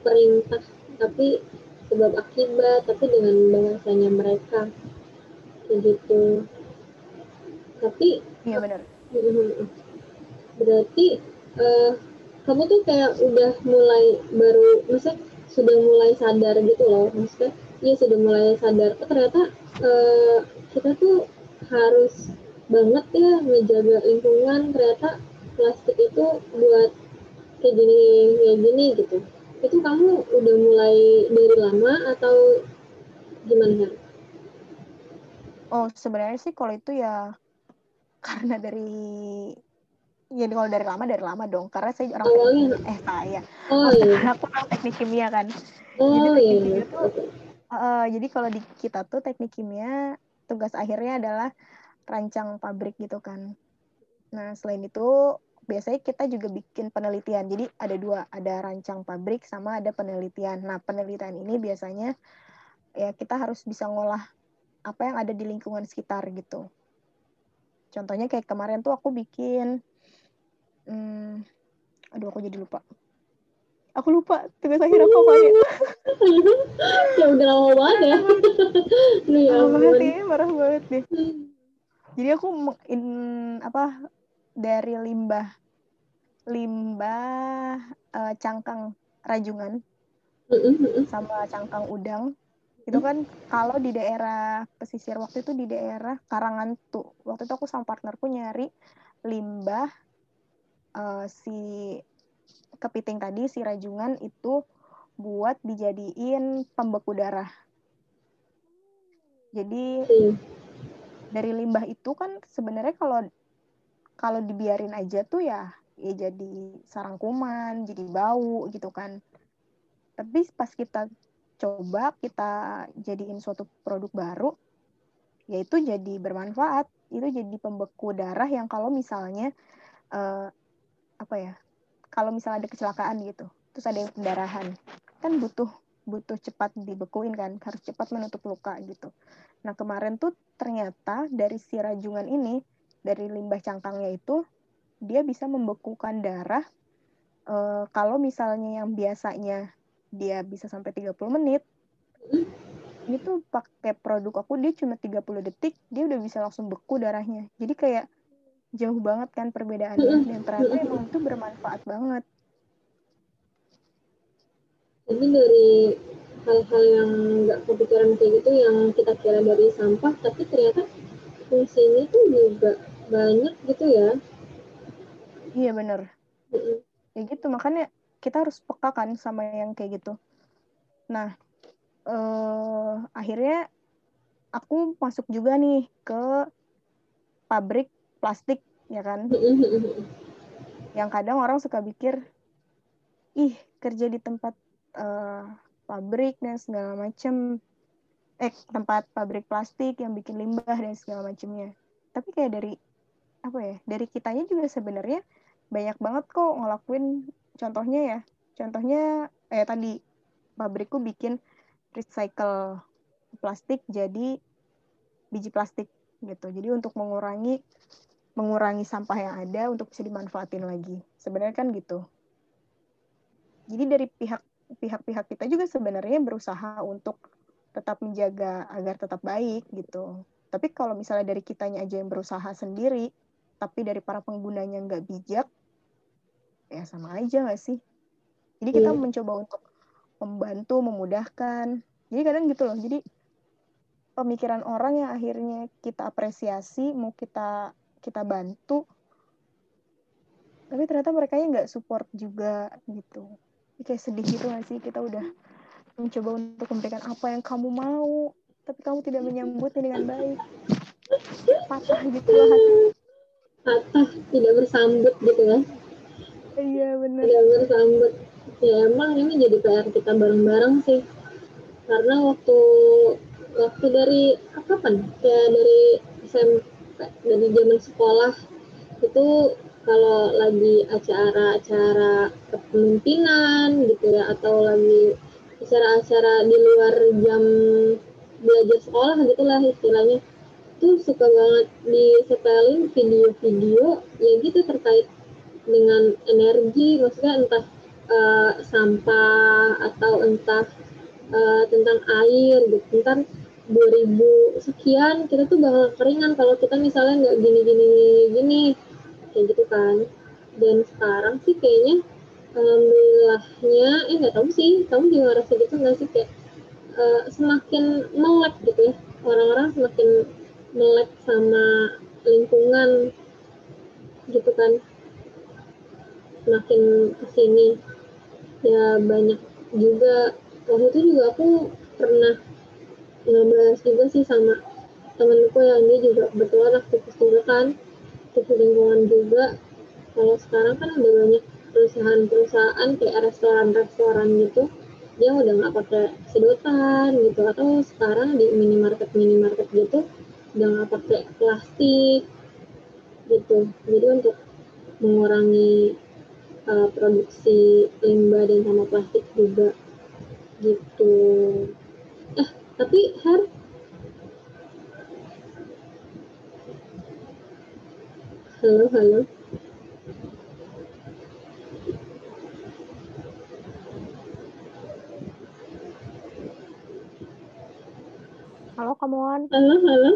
perintah tapi sebab akibat tapi dengan bahasanya mereka. Kayak gitu tapi iya benar. Berarti uh, kamu tuh kayak udah mulai baru maksudnya sudah mulai sadar gitu loh maksudnya iya sudah mulai sadar. Oh, ternyata uh, kita tuh harus banget ya menjaga lingkungan. Ternyata plastik itu buat kayak gini kayak gini gitu itu kamu udah mulai dari lama atau gimana Oh sebenarnya sih kalau itu ya karena dari ya kalau dari lama dari lama dong karena saya orang Awalnya. teknik, eh saya oh, iya. aku orang teknik kimia kan oh, jadi teknik iya. kimia tuh uh, jadi kalau di kita tuh teknik kimia tugas akhirnya adalah rancang pabrik gitu kan nah selain itu biasanya kita juga bikin penelitian. Jadi ada dua, ada rancang pabrik sama ada penelitian. Nah, penelitian ini biasanya ya kita harus bisa ngolah apa yang ada di lingkungan sekitar gitu. Contohnya kayak kemarin tuh aku bikin, hmm, aduh aku jadi lupa. Aku lupa tugas akhir aku apa ya. ya udah lama banget ya. ya lama banget ya, marah banget deh. Jadi aku in, apa dari limbah limbah uh, cangkang rajungan sama cangkang udang. Itu kan kalau di daerah pesisir waktu itu di daerah Karangantu. Waktu itu aku sama partnerku nyari limbah uh, si kepiting tadi si rajungan itu buat dijadiin pembeku darah. Jadi dari limbah itu kan sebenarnya kalau kalau dibiarin aja tuh ya ya jadi sarang kuman, jadi bau gitu kan. Tapi pas kita coba kita jadiin suatu produk baru, yaitu jadi bermanfaat. Itu jadi pembeku darah yang kalau misalnya uh, apa ya? Kalau misalnya ada kecelakaan gitu, terus ada yang pendarahan, kan butuh butuh cepat dibekuin kan, harus cepat menutup luka gitu. Nah kemarin tuh ternyata dari si rajungan ini dari limbah cangkangnya itu dia bisa membekukan darah. E, kalau misalnya yang biasanya dia bisa sampai 30 menit ini tuh pakai produk aku dia cuma 30 detik dia udah bisa langsung beku darahnya. Jadi kayak jauh banget kan perbedaannya. Dan ternyata emang itu bermanfaat banget. Jadi dari hal-hal yang nggak kepikiran kayak gitu yang kita kira dari sampah tapi ternyata fungsinya tuh juga banyak gitu ya. Iya bener. Ya gitu makanya kita harus peka kan sama yang kayak gitu. Nah eh, akhirnya aku masuk juga nih ke pabrik plastik ya kan? Yang kadang orang suka pikir ih kerja di tempat uh, pabrik dan segala macam eh tempat pabrik plastik yang bikin limbah dan segala macamnya tapi kayak dari apa ya dari kitanya juga sebenarnya banyak banget kok ngelakuin. Contohnya ya contohnya eh tadi pabrikku bikin recycle plastik jadi biji plastik gitu. Jadi untuk mengurangi mengurangi sampah yang ada untuk bisa dimanfaatin lagi. Sebenarnya kan gitu. Jadi dari pihak pihak-pihak kita juga sebenarnya berusaha untuk tetap menjaga agar tetap baik gitu. Tapi kalau misalnya dari kitanya aja yang berusaha sendiri tapi dari para penggunanya nggak bijak ya sama aja nggak sih? Jadi kita yeah. mencoba untuk membantu memudahkan. Jadi kadang gitu loh jadi pemikiran orang yang akhirnya kita apresiasi mau kita kita bantu tapi ternyata mereka nggak support juga gitu. Jadi kayak sedih gitu gak sih? Kita udah mencoba untuk memberikan apa yang kamu mau tapi kamu tidak menyambutnya dengan baik. Patah gitu lah hati patah tidak bersambut gitu ya iya benar tidak bersambut. Ya emang ini jadi PR kita bareng-bareng sih. Karena waktu waktu dari kapan? Kayak dari SMP dari zaman sekolah. Itu kalau lagi acara-acara kepemimpinan gitu ya atau lagi acara-acara di luar jam belajar sekolah gitulah istilahnya tuh suka banget di setelin video-video ya gitu terkait dengan energi maksudnya entah uh, sampah atau entah uh, tentang air gitu. Ntar 2000 sekian kita tuh bakal keringan kalau kita misalnya nggak gini gini. Gini kayak gitu kan. Dan sekarang sih kayaknya alhamdulillahnya eh nggak tahu sih kamu juga ngerasa gitu nggak sih? Kayak uh, semakin melek gitu ya. Orang-orang semakin melek sama lingkungan gitu kan. Semakin ke sini ya banyak juga. Waktu itu juga aku pernah ngebahas juga sih sama temenku yang dia juga kebetulan aktivis juga kan aktivis lingkungan juga. Kalau sekarang kan ada banyak perusahaan-perusahaan kayak restoran-restoran gitu dia udah nggak pakai sedotan gitu. Atau sekarang di minimarket minimarket gitu nggak pakai plastik gitu. Jadi untuk mengurangi uh, produksi limbah dan sama plastik juga gitu. Eh tapi Her halo halo Halo, kamuan. Halo, halo.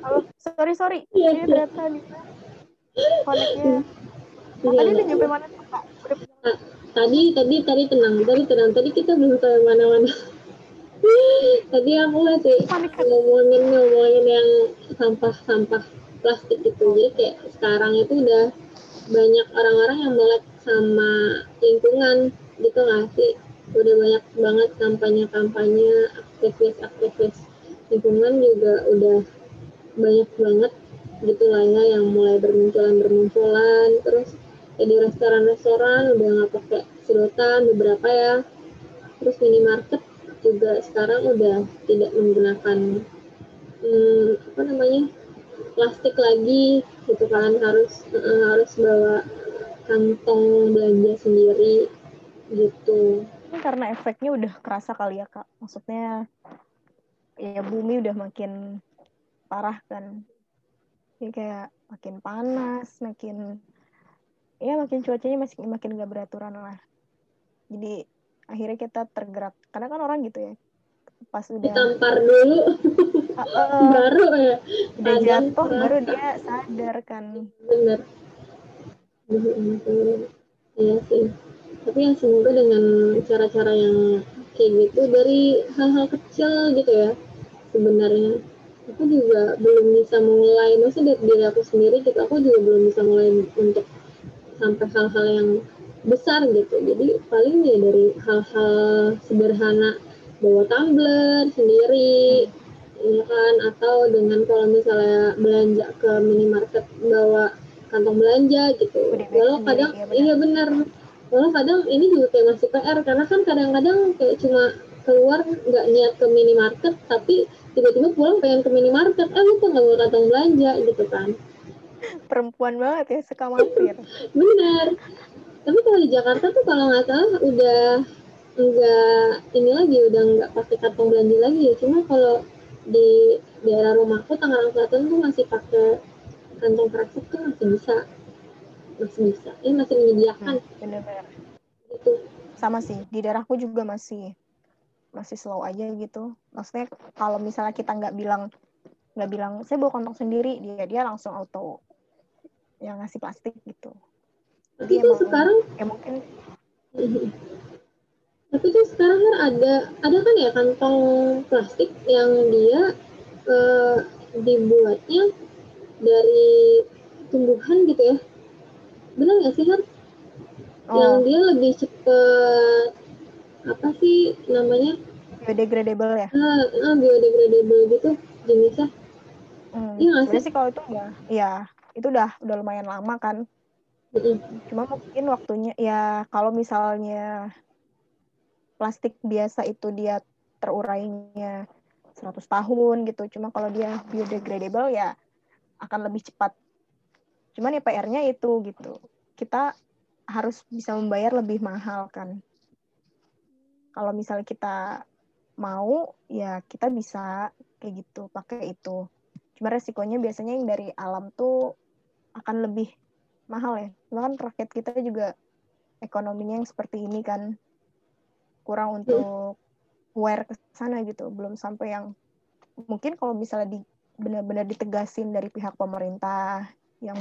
Halo, sorry, sorry. Iya, Ini ternyata di koneknya. Oh, tadi udah nyampe mana tuh, Kak? Ah, tadi, tadi, tadi tenang, tadi tenang. Tadi kita belum sampai mana-mana. tadi aku masih ngomongin ngomongin yang sampah-sampah plastik itu. Jadi kayak sekarang itu udah banyak orang-orang yang melek sama lingkungan gitu nggak sih? Udah banyak banget kampanye-kampanye aktivis-aktivis lingkungan juga udah banyak banget gitu lah ya yang mulai bermunculan bermunculan. Terus ya di restoran-restoran udah nggak pakai sedotan beberapa ya. Terus minimarket juga sekarang udah tidak menggunakan hmm, apa namanya plastik lagi gitu kan. Harus uh, harus bawa kantong belanja sendiri gitu. Karena efeknya udah kerasa kali ya kak. Maksudnya ya bumi udah makin parah kan. Kayak makin panas makin ya makin cuacanya masih makin gak beraturan lah. Jadi akhirnya kita tergerak. Karena kan orang gitu ya pas udah ditampar dulu. Uh, uh, baru ya. Udah jatuh baru dia sadar kan. Bener. Iya sih. Tapi yang semoga dengan cara-cara yang kayak gitu dari hal-hal kecil gitu ya sebenarnya. Aku juga belum bisa mulai maksudnya dari diri aku sendiri gitu aku juga belum bisa mulai untuk sampai hal-hal yang besar gitu. Jadi paling ya dari hal-hal sederhana bawa tumbler sendiri ya kan? Atau dengan kalau misalnya belanja ke minimarket bawa kantong belanja gitu. Walau kadang iya benar. walau kadang ini juga kayak masih PR karena kan kadang-kadang kayak cuma keluar nggak niat ke minimarket tapi tiba-tiba pulang pengen ke minimarket. Eh lupa nggak bawa kantong belanja gitu kan. Perempuan banget ya suka mampir benar. Tapi kalau di Jakarta tuh kalau nggak salah udah enggak ini lagi udah nggak pakai kantong belanja lagi. Ya cuma kalau di daerah rumahku Tangerang Selatan tuh masih pakai kantong plastik tuh masih bisa. Masih bisa. Ini masih menyediakan. Hmm, bener-bener gitu. Sama sih di daerahku juga masih masih slow aja gitu. Maksudnya kalau misalnya kita nggak bilang nggak bilang saya bawa kantong sendiri dia dia langsung auto yang ngasih plastik gitu. Tapi Jadi emang- sekarang ya mungkin tapi tuh sekarang kan ada ada kan ya kantong plastik yang dia eh, dibuatnya dari tumbuhan gitu ya? Benar nggak sih yang oh. dia lebih cepet apa sih namanya? Biodegradable ya? Ah, ah, biodegradable gitu jenisnya. Hmm, Iya sebenarnya sih? kalau itu ya ya itu udah udah lumayan lama kan. Mm-mm. cuma mungkin waktunya ya kalau misalnya plastik biasa itu dia terurainya 100 tahun gitu. Cuma kalau dia biodegradable ya akan lebih cepat. Cuman ya PR-nya itu gitu. Kita harus bisa membayar lebih mahal kan kalau misalnya kita mau ya kita bisa kayak gitu pakai itu. Cuma resikonya biasanya yang dari alam tuh akan lebih mahal ya. Cuma kan rakyat kita juga ekonominya yang seperti ini kan. Kurang untuk aware ke sana gitu. Belum sampai yang mungkin kalau misalnya di benar-benar ditegasin dari pihak pemerintah yang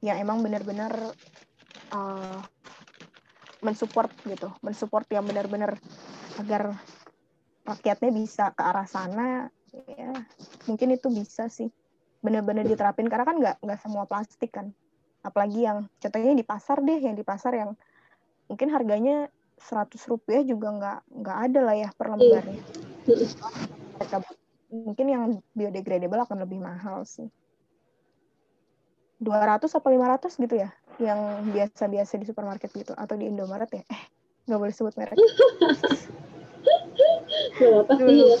yang emang benar-benar uh, mensupport gitu mensupport yang benar-benar agar rakyatnya bisa ke arah sana ya mungkin itu bisa sih benar-benar diterapin. Karena kan nggak nggak semua plastik kan. Apalagi yang contohnya di pasar deh yang di pasar yang mungkin harganya 100 rupiah juga nggak nggak ada lah ya per lembarnya. Mereka mungkin yang biodegradable akan lebih mahal sih. 200 apa 500 gitu ya yang biasa-biasa di supermarket gitu atau di Indomaret ya? Eh nggak boleh sebut merek. Gak apa sih ya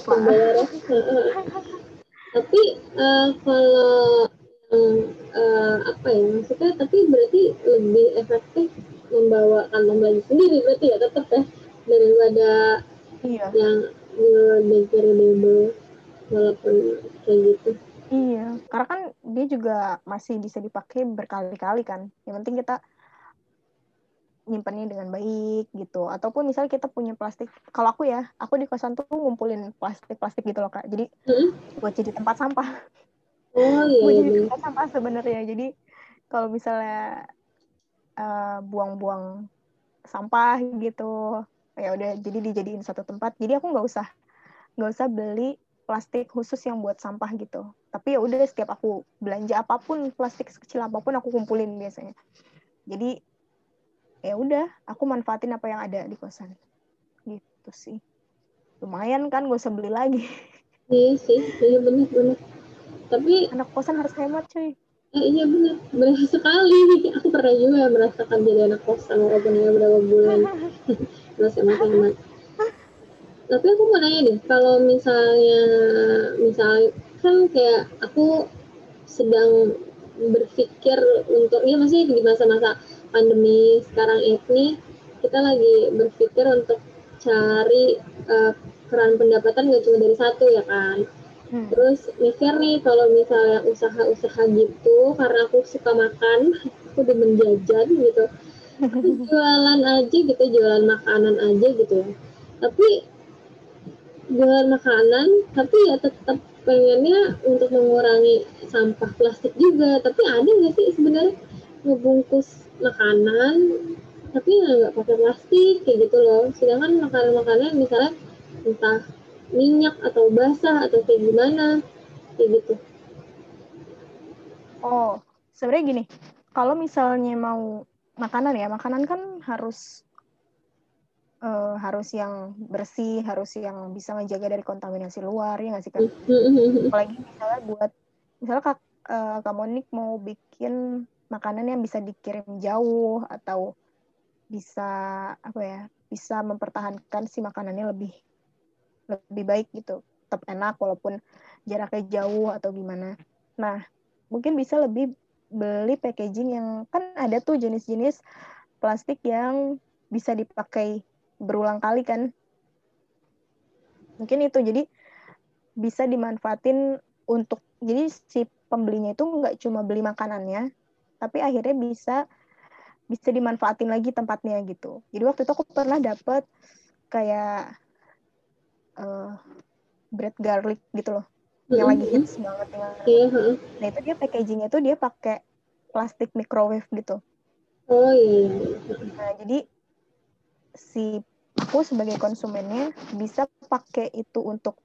tapi eh, kalau eh, apa ya maksudnya tapi berarti lebih efektif membawa kantong belanja sendiri berarti ya tetap ya daripada iya. yang biodegradable walaupun kayak gitu. Iya, karena kan dia juga masih bisa dipakai berkali-kali kan. Yang penting kita nyimpannya dengan baik gitu. Ataupun misalnya kita punya plastik. Kalau aku ya, aku di kosan tuh ngumpulin plastik-plastik gitu loh kak. Jadi Hmm? buat jadi tempat sampah. Oh iya, buat iya jadi bener. tempat sampah sebenarnya. Jadi kalau misalnya eh, buang-buang sampah gitu, ya udah jadi dijadiin satu tempat. Jadi aku nggak usah nggak usah beli plastik khusus yang buat sampah gitu. Tapi ya udah setiap aku belanja apa pun plastik sekecil apa pun aku kumpulin biasanya. Jadi ya udah aku manfaatin apa yang ada di kosan. Gitu sih. Lumayan kan gak usah beli lagi. Iya sih, iya bener bener. Tapi Anak kosan harus hemat cuy. eh, iya bener, bener sekali. Aku pernah juga merasakan jadi anak kosan walaupun ya berapa bulan. Terus emang hemat. Tapi aku mau nanya deh, kalau misalnya, misalnya kan kayak aku sedang berpikir untuk, ya masih di masa-masa pandemi sekarang ini, kita lagi berpikir untuk cari eh, keran pendapatan gak cuma dari satu ya kan. Hmm. Terus mikir nih kalau misalnya usaha-usaha gitu, karena aku suka makan, aku demen jajan gitu. Aku jualan aja gitu, jualan makanan aja gitu ya. Tapi jualan makanan, tapi ya tetap pengennya untuk mengurangi sampah plastik juga. Tapi ada nggak sih sebenarnya ngebungkus makanan, tapi ya nggak pakai plastik kayak gitu loh. Sedangkan makanan-makanan misalnya entah minyak atau basah atau kayak gimana kayak gitu. Oh, sebenarnya gini, kalau misalnya mau makanan ya, makanan kan harus eh, harus yang bersih, harus yang bisa menjaga dari kontaminasi luar, ya nggak sih kan? Apalagi misalnya buat, misalnya kak, eh, Kak Monik mau bikin makanan yang bisa dikirim jauh atau bisa apa ya, bisa mempertahankan si makanannya lebih lebih baik gitu, tetap enak walaupun jaraknya jauh atau gimana. Nah, mungkin bisa lebih beli packaging yang kan ada tuh jenis-jenis plastik yang bisa dipakai berulang kali kan. Mungkin itu. Jadi bisa dimanfaatin untuk jadi si pembelinya itu nggak cuma beli makanannya tapi akhirnya bisa bisa dimanfaatin lagi tempatnya gitu. Jadi waktu itu aku pernah dapet kayak uh, bread garlic gitu loh. Yang lagi hits banget yang yeah. nah itu dia packagingnya tuh dia pakai plastik microwave gitu. Oh iya. Nah jadi si aku sebagai konsumennya bisa pakai itu untuk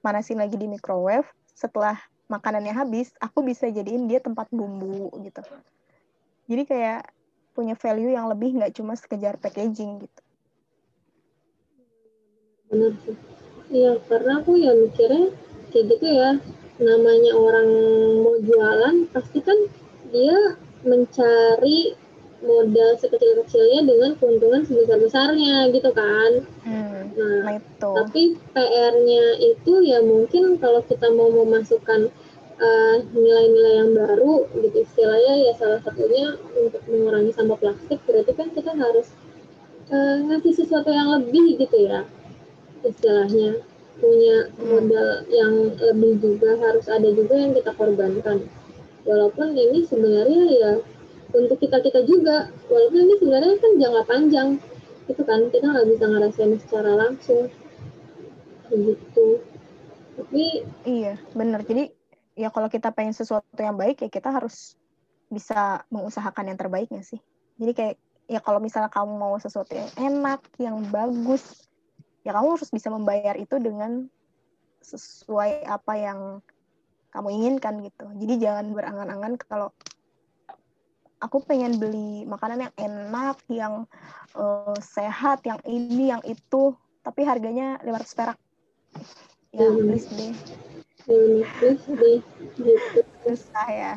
manasin lagi di microwave. Setelah makanannya habis aku bisa jadiin dia tempat bumbu gitu. Jadi kayak punya value yang lebih nggak cuma sekejar packaging gitu. Benar sih. Iya karena aku ya mikirnya kayak gitu ya. Namanya orang mau jualan pasti kan dia mencari modal sekecil-kecilnya dengan keuntungan sebesar-besarnya gitu kan. Hmm, nah, nah itu. tapi PR-nya itu ya mungkin kalau kita mau memasukkan uh, nilai-nilai yang baru gitu istilahnya ya salah satunya untuk mengurangi sampah plastik berarti kan kita harus uh, ngasih sesuatu yang lebih gitu ya istilahnya punya modal yang lebih juga harus ada juga yang kita korbankan walaupun ini sebenarnya ya untuk kita kita juga. Walaupun ini sebenarnya kan jangka panjang. Itu kan kita nggak bisa ngerasain secara langsung. Gitu. Tapi iya benar jadi ya kalau kita pengen sesuatu yang baik ya kita harus bisa mengusahakan yang terbaiknya sih. Jadi kayak ya kalau misalnya kamu mau sesuatu yang enak yang bagus ya kamu harus bisa membayar itu dengan sesuai apa yang kamu inginkan gitu. Jadi jangan berangan-angan kalau aku pengen beli makanan yang enak yang uh, sehat yang ini yang itu tapi harganya 500 perak ya hmm. please deh hmm, please deh gitu. susah ya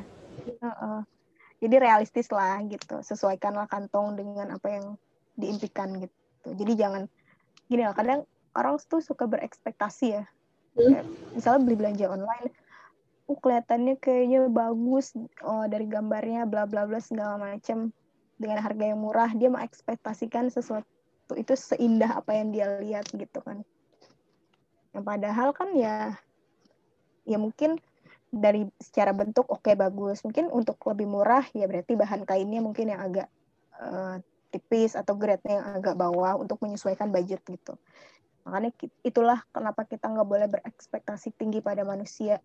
uh -uh. jadi realistis lah gitu sesuaikanlah kantong dengan apa yang diimpikan gitu jadi jangan gini lah kadang orang tuh suka berekspektasi ya hmm. misalnya beli belanja online uh, kelihatannya kayaknya bagus oh, dari gambarnya bla bla bla segala macam dengan harga yang murah dia mengekspektasikan sesuatu itu seindah apa yang dia lihat gitu kan yang padahal kan ya ya mungkin dari secara bentuk oke okay, bagus mungkin untuk lebih murah ya berarti bahan kainnya mungkin yang agak uh, tipis atau grade-nya yang agak bawah untuk menyesuaikan budget gitu. Makanya itulah kenapa kita nggak boleh berekspektasi tinggi pada manusia.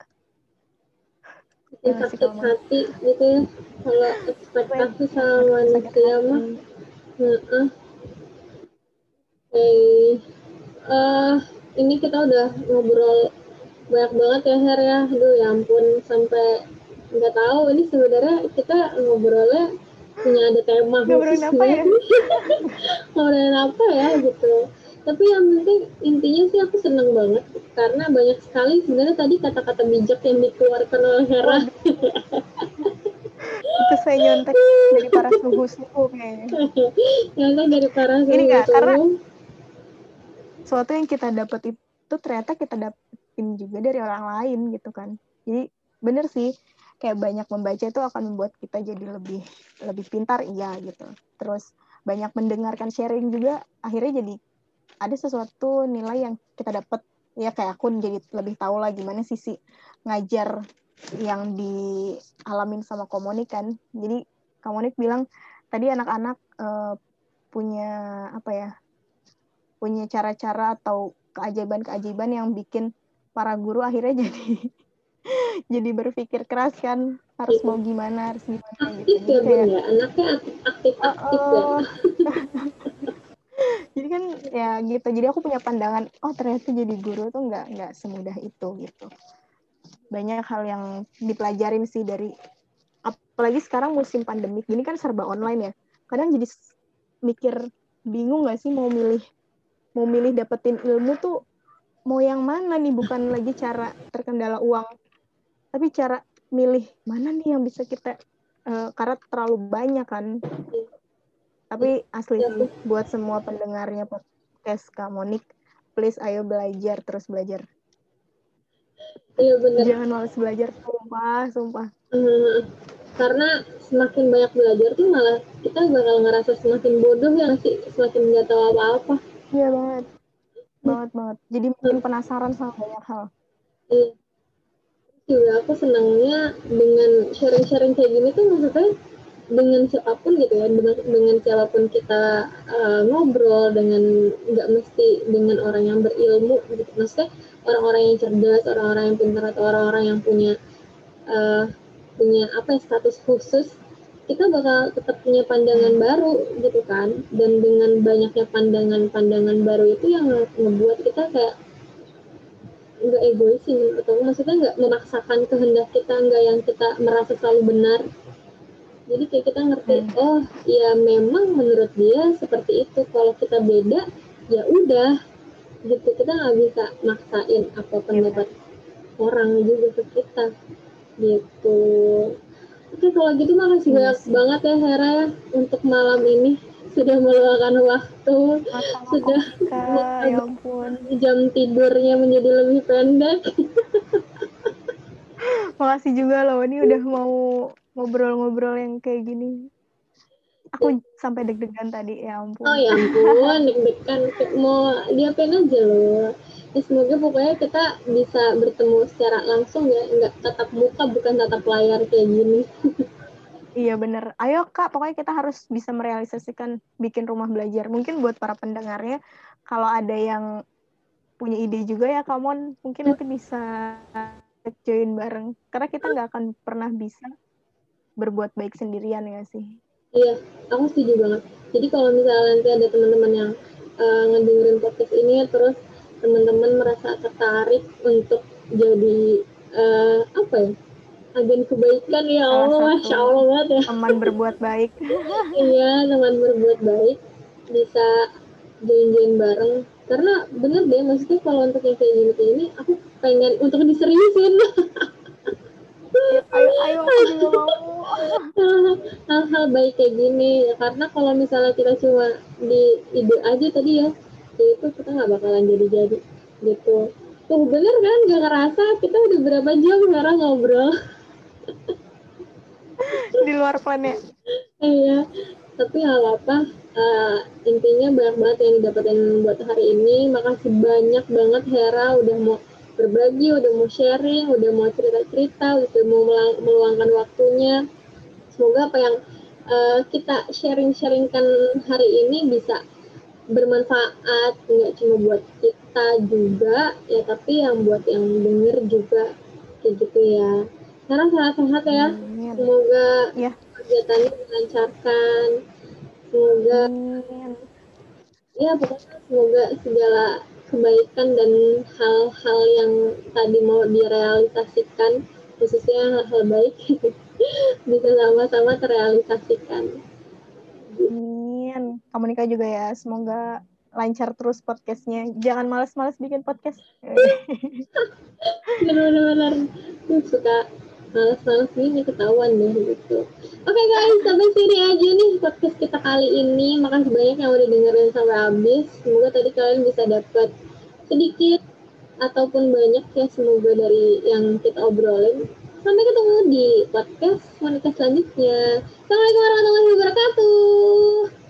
Ya, sakit hati gitu ya. Kalau ekspektasi sama manusia mah. Nah, Hey, uh, ini kita udah ngobrol banyak banget ya Her ya. Aduh ya ampun sampai nggak tahu ini sebenarnya kita ngobrolnya punya ada tema ngobrolin apa ya ngobrolin apa ya gitu tapi yang penting intinya sih aku seneng banget karena banyak sekali sebenarnya tadi kata-kata bijak yang dikeluarkan oleh Hera. Itu saya nyontek dari para suhu-suhu kayaknya. Nyontek dari para suhu ini gak karena sesuatu yang kita dapat itu ternyata kita dapetin juga dari orang lain gitu kan. Jadi bener sih kayak banyak membaca itu akan membuat kita jadi lebih lebih pintar iya gitu. Terus banyak mendengarkan sharing juga akhirnya jadi ada sesuatu nilai yang kita dapat ya kayak aku jadi lebih tahu lah gimana sisi ngajar yang dialamin sama komunik kan. Jadi komunik bilang tadi anak-anak uh, punya apa ya punya cara-cara atau keajaiban-keajaiban yang bikin para guru akhirnya jadi jadi berpikir keras kan harus mau gimana harus gimana aktif gitu. ya kayak, ya? Anaknya aktif aktif uh, ya jadi kan ya gitu. Jadi aku punya pandangan oh ternyata jadi guru tuh nggak nggak semudah itu gitu. Banyak hal yang dipelajarin sih dari apalagi sekarang musim pandemik ini kan serba online ya. Kadang jadi mikir bingung nggak sih mau milih mau milih dapetin ilmu tuh mau yang mana nih? Bukan lagi cara terkendala uang tapi cara milih mana nih yang bisa kita uh, karena terlalu banyak kan tapi asli sih buat semua pendengarnya podcast Kamonik please ayo belajar terus belajar. Iya benar jangan malas belajar sumpah sumpah. Uh, karena semakin banyak belajar tuh malah kita bakal ngerasa semakin bodoh ya sih semakin nggak tahu apa-apa. Iya banget. Banget banget. Jadi makin penasaran sama banyak hal. Iya. Juga aku senangnya dengan sharing-sharing kayak gini tuh maksudnya dengan siapa pun gitu ya dengan, dengan siapa pun kita uh, ngobrol dengan nggak mesti dengan orang yang berilmu gitu. Maksudnya orang-orang yang cerdas orang-orang yang pintar atau orang-orang yang punya uh, punya apa ya status khusus kita bakal tetap punya pandangan baru gitu kan. Dan dengan banyaknya pandangan-pandangan baru itu yang ngebuat kita kayak nggak egois sih atau maksudnya nggak memaksakan kehendak kita nggak yang kita merasa selalu benar jadi kayak kita ngerti hmm. oh ya memang menurut dia seperti itu. Kalau kita beda ya udah. Gitu kita nggak bisa maksain apa pendapat ya. orang juga ke kita. Gitu. Oke kalau gitu makasih ya, banyak banget ya Hera ya untuk malam ini. Sudah meluangkan waktu. Masa sudah ya ampun. jam tidurnya menjadi lebih pendek. Makasih juga loh ini udah mau ngobrol-ngobrol yang kayak gini. Aku sampai deg-degan tadi, ya ampun. Oh ya ampun, deg-degan. Mau diapain aja loh. Ya, semoga pokoknya kita bisa bertemu secara langsung ya, nggak tatap muka, bukan tatap layar kayak gini. Iya bener. Ayo kak, pokoknya kita harus bisa merealisasikan bikin rumah belajar. Mungkin buat para pendengarnya, kalau ada yang punya ide juga ya, Kamon, mungkin nanti bisa join bareng. Karena kita nggak akan pernah bisa berbuat baik sendirian ya sih? Iya aku setuju banget. Jadi kalau misalnya nanti ada teman-teman yang uh, ngedengerin podcast ini terus teman-teman merasa tertarik untuk jadi uh, apa ya agen kebaikan ya Allah masya Allah banget ya. teman berbuat baik. Iya teman berbuat baik bisa join-join bareng. Karena bener deh maksudnya kalau untuk yang kayak gini kayak ini aku pengen untuk diseriusin ayo ayo aku juga mau. Hal-hal baik kayak gini. Karena kalau misalnya kita cuma di ide aja tadi ya, ya itu kita nggak bakalan jadi-jadi gitu. Tuh bener kan? Gak ngerasa kita udah berapa jam sekarang ngobrol. Di luar plan ya? Iya. Tapi hal apa uh, intinya banyak banget yang didapetin buat hari ini. Makasih banyak banget Hera udah mau berbagi, udah mau sharing, udah mau cerita-cerita, udah mau meluangkan waktunya. Semoga apa yang uh, kita sharing-sharingkan hari ini bisa bermanfaat, nggak cuma buat kita juga, ya tapi yang buat yang denger juga kayak gitu ya. Sekarang sehat-sehat ya. Amin. Semoga ya. kegiatannya dilancarkan. Semoga Amin. ya pokoknya semoga segala kebaikan dan hal-hal yang tadi mau direalisasikan khususnya hal-hal baik bisa sama-sama terrealisasikan. Amin. Kamu nikah juga ya. Semoga lancar terus podcastnya. Jangan males-males bikin podcast. Benar-benar suka ini ketahuan deh gitu. Oke okay guys, sampai sini aja nih podcast kita kali ini. Makasih banyak yang udah dengerin sampai habis. Semoga tadi kalian bisa dapat sedikit ataupun banyak ya semoga dari yang kita obrolin. Sampai ketemu di podcast Monika selanjutnya. Assalamualaikum warahmatullahi wabarakatuh.